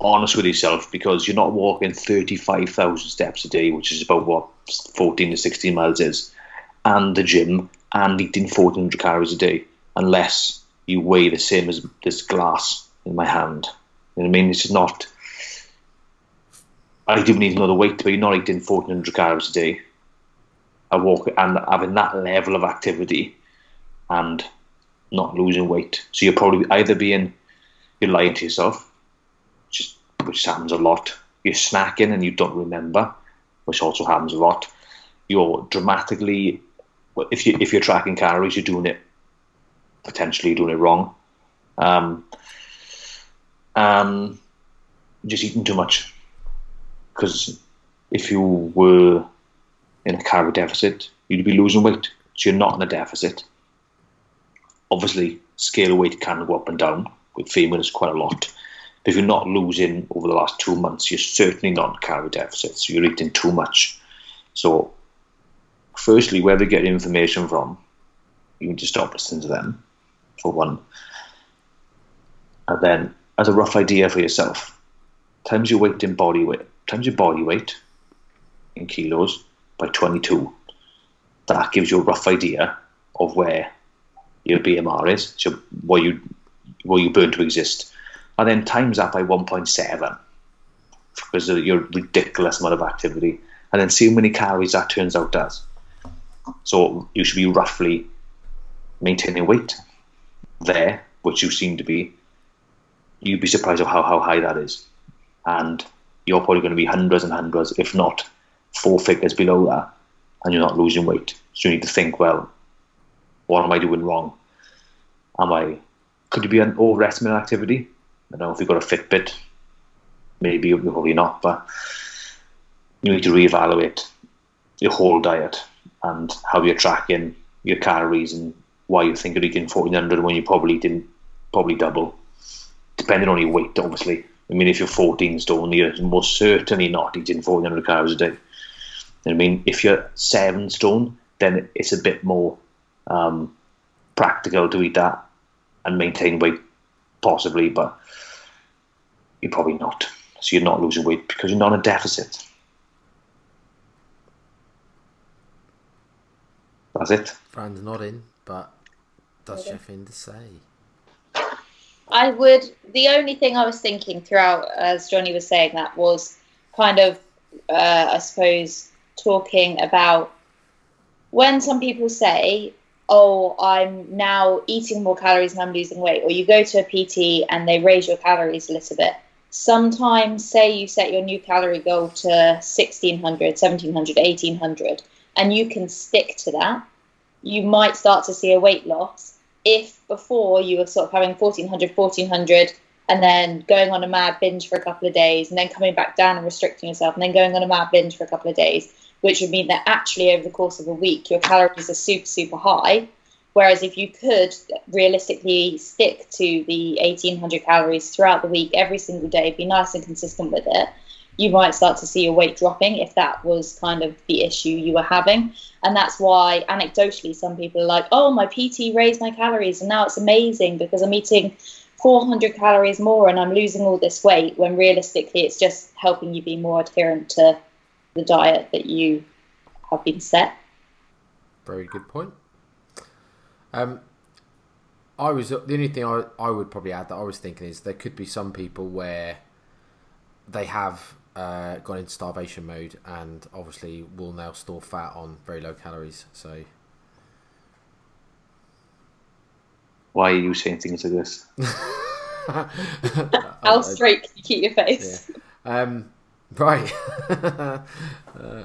honest with yourself because you're not walking 35,000 steps a day, which is about what 14 to 16 miles is, and the gym and eating 1400 calories a day, unless you weigh the same as this glass in my hand. You know what I mean? Is not. I do need another weight, but you're not eating 1400 calories a day. I walk and having that level of activity and not losing weight. So you're probably either being you're lying to yourself, which is, which happens a lot. You're snacking and you don't remember, which also happens a lot. You're dramatically, if you if you're tracking calories, you're doing it potentially doing it wrong. Um, um, just eating too much because if you were in a calorie deficit, you'd be losing weight. So you're not in a deficit. Obviously, scale weight can go up and down with females quite a lot. But if you're not losing over the last two months, you're certainly not in a calorie deficit. You're eating too much. So, firstly, where they get information from, you need to stop listening to them, for one. And then, as a rough idea for yourself, times your weight in body weight, times your body weight in kilos by 22. That gives you a rough idea of where your BMR is, so what you where you burn to exist, and then times that by 1.7 because of your ridiculous amount of activity, and then see how many calories that turns out as. So you should be roughly maintaining weight there, which you seem to be. You'd be surprised of how, how high that is. And you're probably going to be hundreds and hundreds, if not four figures below that, and you're not losing weight. So you need to think, well, what am I doing wrong? Am I could it be an overestimating activity? I don't know if you've got a Fitbit, maybe probably not, but you need to reevaluate your whole diet and how you're tracking your calories and why you think you're eating 1400 when you probably eating probably double, depending on your weight, obviously. I mean, if you're 14 stone, you're most certainly not eating 1400 calories a day. I mean, if you're seven stone, then it's a bit more um, practical to eat that and maintain weight, possibly, but you're probably not. So you're not losing weight because you're not in a deficit. That's it. Fran's in, but does she have anything to say? I would. The only thing I was thinking throughout, as Johnny was saying that, was kind of, uh, I suppose, talking about when some people say, "Oh, I'm now eating more calories and I'm losing weight," or you go to a PT and they raise your calories a little bit. Sometimes, say you set your new calorie goal to 1600, 1700, 1800, and you can stick to that, you might start to see a weight loss if before you were sort of having 1400 1400 and then going on a mad binge for a couple of days and then coming back down and restricting yourself and then going on a mad binge for a couple of days which would mean that actually over the course of a week your calories are super super high whereas if you could realistically stick to the 1800 calories throughout the week every single day be nice and consistent with it you might start to see your weight dropping if that was kind of the issue you were having. And that's why, anecdotally, some people are like, oh, my PT raised my calories and now it's amazing because I'm eating 400 calories more and I'm losing all this weight, when realistically it's just helping you be more adherent to the diet that you have been set. Very good point. Um, I was the only thing I, I would probably add that I was thinking is there could be some people where they have uh, gone into starvation mode and obviously will now store fat on very low calories. So, why are you saying things like this? How straight can you keep your face? Yeah. Um, right. uh,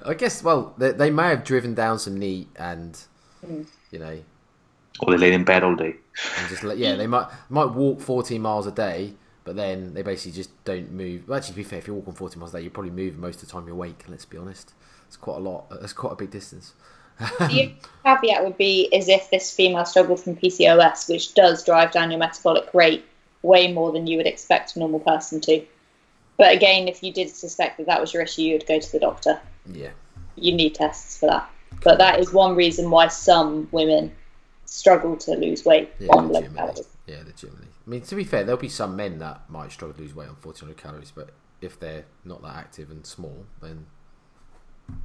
I guess. Well, they, they, may have driven down some meat and mm. you know. Or they lay in bed all day. And just yeah, they might might walk fourteen miles a day but then they basically just don't move. Well, actually, to be fair, if you're walking 40 miles a day, you probably move most of the time you're awake. Let's be honest, it's quite a lot. It's quite a big distance. the caveat would be is if this female struggled from PCOS, which does drive down your metabolic rate way more than you would expect a normal person to. But again, if you did suspect that that was your issue, you would go to the doctor. Yeah. You need tests for that. But that is one reason why some women struggle to lose weight yeah, on low calories. Yeah, legitimately. I mean, to be fair, there'll be some men that might struggle to lose weight on 1400 calories, but if they're not that active and small, then.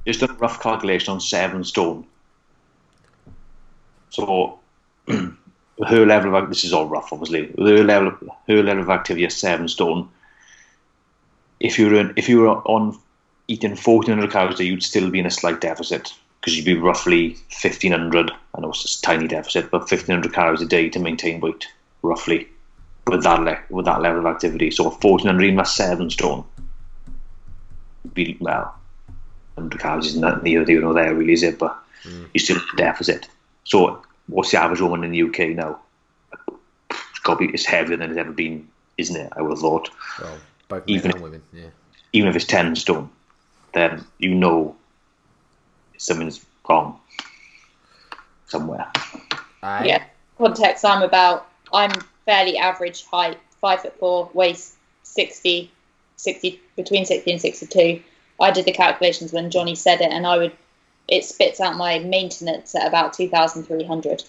Just a rough calculation on seven stone. So, her level of this is all rough, obviously. Her level, her level of activity is seven stone. If you were in, if you were on eating 1400 calories you'd still be in a slight deficit because you'd be roughly 1500. I know it's a tiny deficit, but 1500 calories a day to maintain weight, roughly with that le- with that level of activity. So fourteen hundred plus seven stone. Be well, hundred calories is not neither here nor there, really, is it? But mm. you're still in deficit. So what's the average woman in the UK now? It's got to be it's heavier than it's ever been, isn't it? I would have thought. Both even if, women, yeah. Even if it's ten stone, then you know something's wrong somewhere. Aye. Yeah, context. I'm about. I'm fairly average height, five foot four, waist 60, 60 between 60 and 62. I did the calculations when Johnny said it, and I would it spits out my maintenance at about 2,300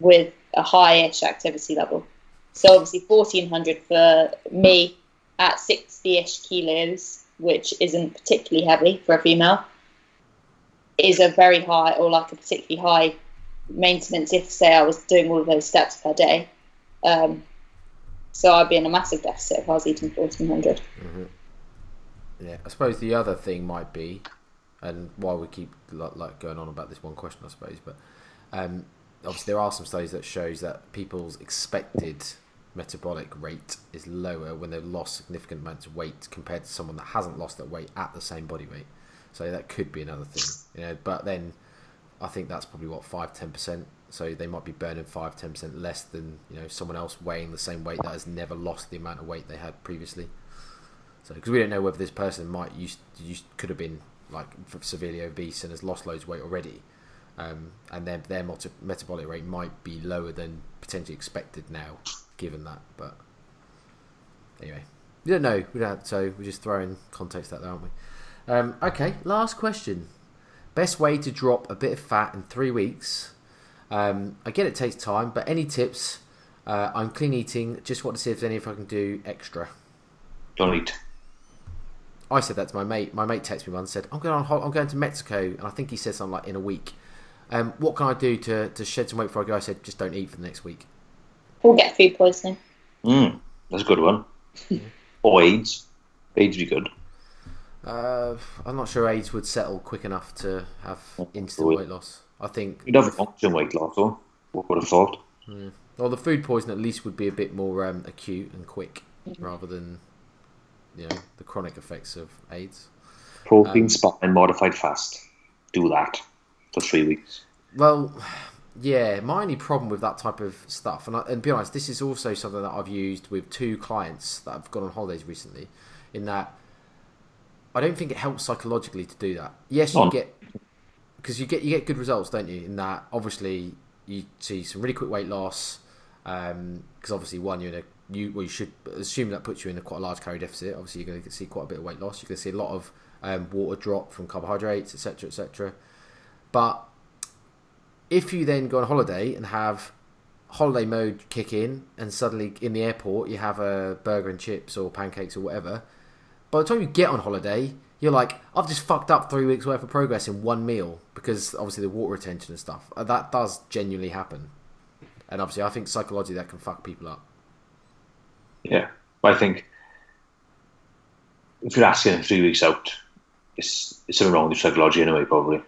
with a high-ish activity level. So obviously 1,400 for me at 60-ish kilos, which isn't particularly heavy for a female, is a very high or like a particularly high maintenance if say I was doing all of those steps per day. Um, so I'd be in a massive deficit if I was eating 1400. Mm-hmm. Yeah, I suppose the other thing might be And why we keep like going on about this one question, I suppose, but um, obviously there are some studies that shows that people's expected metabolic rate is lower when they've lost significant amounts of weight compared to someone that hasn't lost that weight at the same body weight. So that could be another thing, you know. But then I think that's probably what five ten percent. So they might be burning five ten percent less than you know someone else weighing the same weight that has never lost the amount of weight they had previously. So because we don't know whether this person might used, used could have been like severely obese and has lost loads of weight already, um, and their their metabolic rate might be lower than potentially expected now, given that. But anyway, we don't know. We don't. So we're just throwing context out there, aren't we? Um, okay, last question. Best way to drop a bit of fat in three weeks. Um, I get it takes time, but any tips? Uh, I'm clean eating. Just want to see if there's any if I can do extra. Don't eat. I said that to my mate. My mate texted me once said, "I'm going on. I'm going to Mexico," and I think he said something like in a week. Um, what can I do to, to shed some weight before I go? I said, just don't eat for the next week. We'll get food poisoning. Mm, that's a good one. or AIDS. AIDS would be good. Uh, I'm not sure AIDS would settle quick enough to have instant weight loss. I think you'd have long-term weight loss, though. What would have thought? Mm. Well, the food poison at least would be a bit more um, acute and quick, mm-hmm. rather than you know the chronic effects of AIDS. Protein, um, spot, and modified fast. Do that for three weeks. Well, yeah. My only problem with that type of stuff, and, I, and be honest, this is also something that I've used with two clients that have gone on holidays recently. In that I don't think it helps psychologically to do that. Yes, you get because you get you get good results, don't you? In that, obviously, you see some really quick weight loss. Because um, obviously, one you're in a you well, you should assume that puts you in a quite a large calorie deficit. Obviously, you're going to see quite a bit of weight loss. You're going to see a lot of um, water drop from carbohydrates, etc., etc. But if you then go on holiday and have holiday mode kick in, and suddenly in the airport you have a burger and chips or pancakes or whatever, by the time you get on holiday, you're like, I've just fucked up three weeks worth of progress in one meal because obviously the water retention and stuff. Uh, that does genuinely happen, and obviously I think psychologically that can fuck people up. Yeah, I think if you're asking three weeks out, it's it's something wrong with your psychology anyway, probably.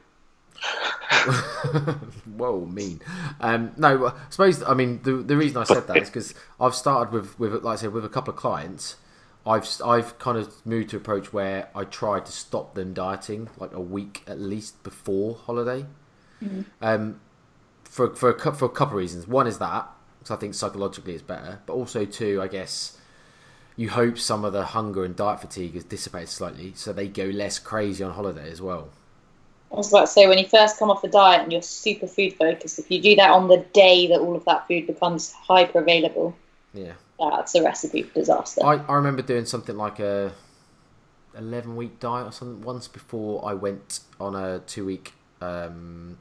Whoa, mean. Um, no, I suppose I mean the the reason I said that is because I've started with with like I said with a couple of clients I've I've kind of moved to an approach where I try to stop them dieting like a week at least before holiday. Mm-hmm. Um, for for a, for a couple of reasons. One is that because I think psychologically it's better, but also two, I guess you hope some of the hunger and diet fatigue has dissipated slightly, so they go less crazy on holiday as well. I was about to say when you first come off a diet and you're super food focused, if you do that on the day that all of that food becomes hyper available, yeah, that's a recipe for disaster. I, I remember doing something like a eleven week diet or something once before I went on a two week. Um,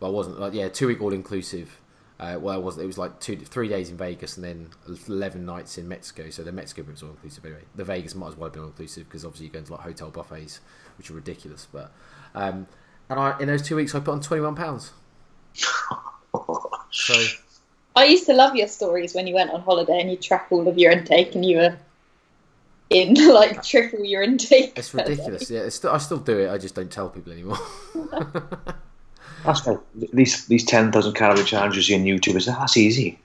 well, it wasn't like yeah, two week all inclusive. Uh, well, it was it was like two three days in Vegas and then eleven nights in Mexico. So the Mexico was all inclusive anyway. The Vegas might as well have been all inclusive because obviously you're going to like hotel buffets, which are ridiculous. But um, and I in those two weeks I put on twenty one pounds. so I used to love your stories when you went on holiday and you track all of your intake and you were in like triple your intake. It's ridiculous. Yeah, it's still, I still do it. I just don't tell people anymore. that's like, these these ten thousand calorie challenges you on YouTube. Is that's easy?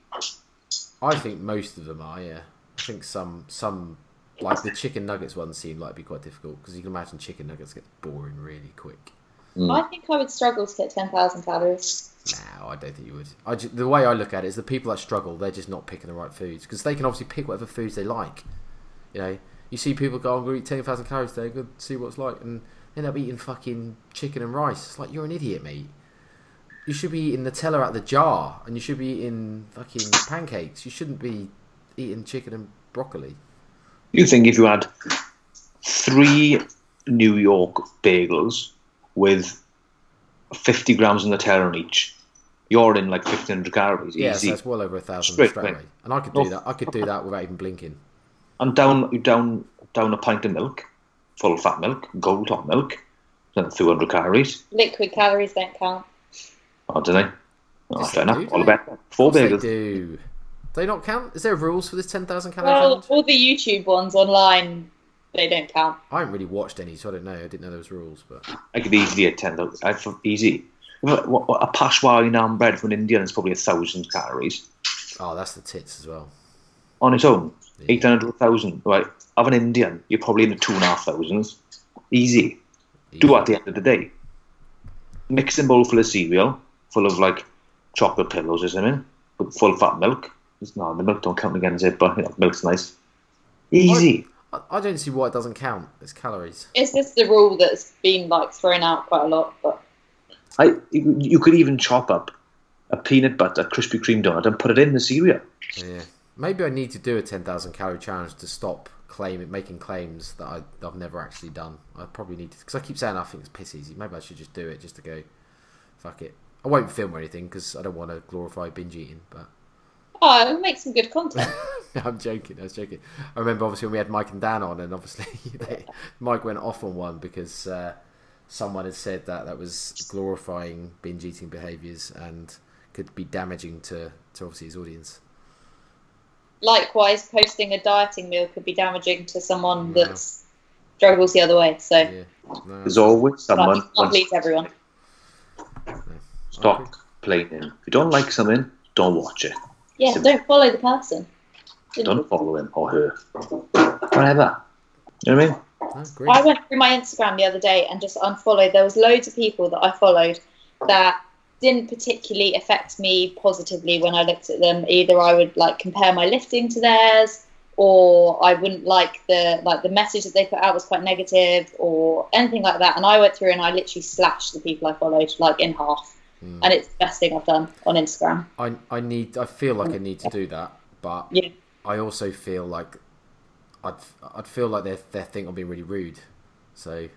I think most of them are. Yeah, I think some some like the chicken nuggets one seem like be quite difficult because you can imagine chicken nuggets get boring really quick. Mm. I think I would struggle to get ten thousand calories. No, I don't think you would. Just, the way I look at it is the people that struggle, they're just not picking the right foods because they can obviously pick whatever foods they like. You know, you see people go, I'm going to eat 10,000 calories today, go see what's like, and end up eating fucking chicken and rice. It's like, you're an idiot, mate. You should be eating Nutella out the jar, and you should be eating fucking pancakes. You shouldn't be eating chicken and broccoli. You think if you had three New York bagels with 50 grams of Nutella on each, you're in like 1500 calories. Yeah, so that's well over a thousand straight, straight away. And I could do oh. that. I could do that without even blinking. And down, down, down a pint of milk, full fat milk, gold top milk, then 200 calories. Liquid calories don't count. Oh, do they? Oh, fair enough. All about four bagels. They do. Do they not count? Is there rules for this 10,000 calorie well, challenge? all the YouTube ones online they don't count. I haven't really watched any, so I don't know. I didn't know there was rules, but I could easily attend. I thought easy. What- what- A peshwari naan bread from an Indian is probably a thousand calories oh, that's the tits as well. on its own. Yeah. Eight hundred to a thousand. Right. Of an Indian, you're probably in the two and a half thousands. Easy. Do at the end of the day. Mixing bowl full of cereal, full of like chocolate pillows or something, with full fat milk. It's no, the milk don't count against it, but you know, milk's nice. Easy. I, I don't see why it doesn't count. It's calories. It's just the rule that's been like thrown out quite a lot. But I you, you could even chop up a peanut butter Krispy Kreme donut and put it in the cereal. Yeah. Maybe I need to do a 10,000 calorie challenge to stop claiming making claims that I, I've never actually done. I probably need to because I keep saying I think it's piss easy. Maybe I should just do it just to go, fuck it. I won't film or anything because I don't want to glorify binge eating. But oh, it'll make some good content. I'm joking. I was joking. I remember obviously when we had Mike and Dan on, and obviously they, Mike went off on one because uh, someone had said that that was glorifying binge eating behaviours and could be damaging to, to obviously his audience. Likewise, posting a dieting meal could be damaging to someone Yeah. that struggles the other way. So Yeah. No, There's always someone not, who not please everyone. no. stop complaining. If you don't like something, don't watch it. Yeah, Simple. don't follow the person. Don't follow him or her. Whatever. You know what I mean? Oh, no. I went through my Instagram the other day and just unfollowed. There was loads of people that I followed that didn't particularly affect me positively when I looked at them. Either I would like compare my lifting to theirs, or I wouldn't like the like the message that they put out was quite negative, or anything like that. And I went through and I literally slashed the people I followed like in half. Mm. And it's the best thing I've done on Instagram. I I need I feel like I need to do that, but Yeah. I also feel like I'd I'd feel like they they think I'm being really rude. So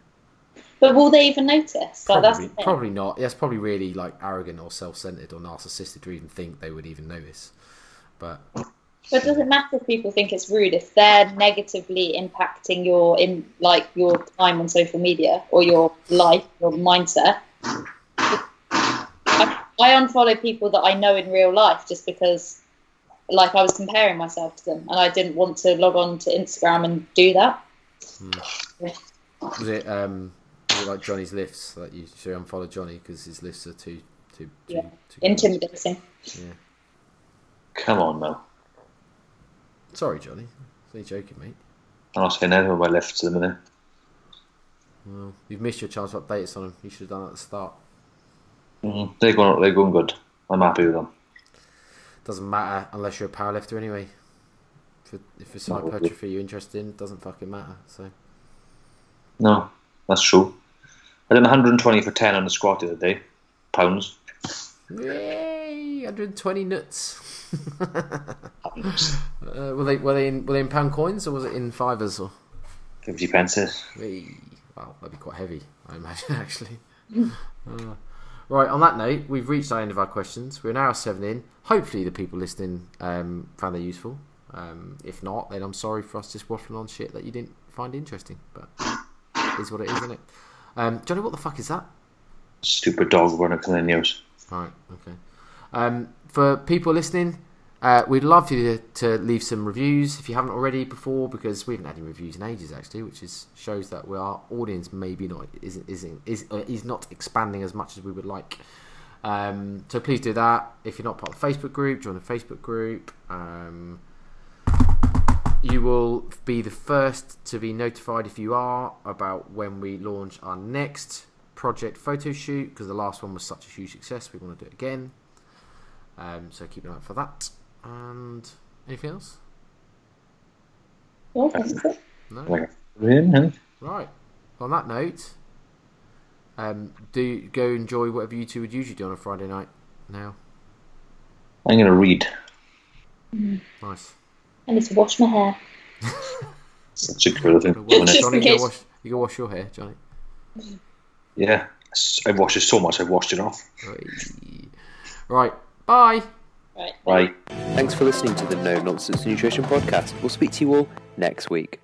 But will they even notice? Like probably thing. probably not. That's probably really like arrogant or self-centered or narcissistic to even think they would even notice. But But it matter if people think it's rude if they're negatively impacting your in like your time on social media or your life, your mindset? I, I unfollow people that I know in real life just because, like, I was comparing myself to them, and I didn't want to log on to Instagram and do that. was it um was it like Johnny's lifts that you should unfollow Johnny because his lifts are too too too, Yeah. too Intimidating. Yeah. Come on now. Sorry, Johnny. Only joking, mate. I'm not saying anything about my lifts at the minute. Well, you've missed your chance to update us on them. You should have done that at the start. Mm, they're going. They're going good. I'm happy with them. Doesn't matter unless you're a powerlifter anyway. If, if it's Not hypertrophy you're interested in, it doesn't fucking matter. So No, that's true. I did 120 for 10 on the squat the other day. Pounds. Yay! 120 nuts. Uh, were they were they in were they in pound coins or was it in fivers or? 50 pences. Wow, that'd be quite heavy, I imagine actually. Uh, right, on that note, we've reached the end of our questions. We're now seven in. Hopefully, the people listening um, found they useful. Um, if not, then I'm sorry for us just waffling on shit that you didn't find interesting. But it is what it is, isn't it? Um, Johnny, what the fuck is that? Stupid dog running to the news. Right. Okay. Um, for people listening, uh, we'd love you to, to leave some reviews if you haven't already before, because we haven't had any reviews in ages actually, which is shows that we, our audience maybe not isn't isn't is uh, is not expanding as much as we would like. Um, so please do that. If you're not part of the Facebook group, join the Facebook group. Um, you will be the first to be notified if you are about when we launch our next project photo shoot because the last one was such a huge success. We want to do it again. Um, so keep an eye out for that. And anything else? Yeah, that's it. No. Like, in, huh? Right. On that note, um, do go enjoy whatever you two would usually do on a Friday night. Now, I'm going to read. nice. I need to wash my hair. Such a cool thing. Well, Just Johnny, in you go wash. You go wash your hair, Johnny. Yeah. I've washed it so much, I've washed it off. Right. Right. Bye. Right. Right. Thanks for listening to the No Nonsense Nutrition Podcast. We'll speak to you all next week.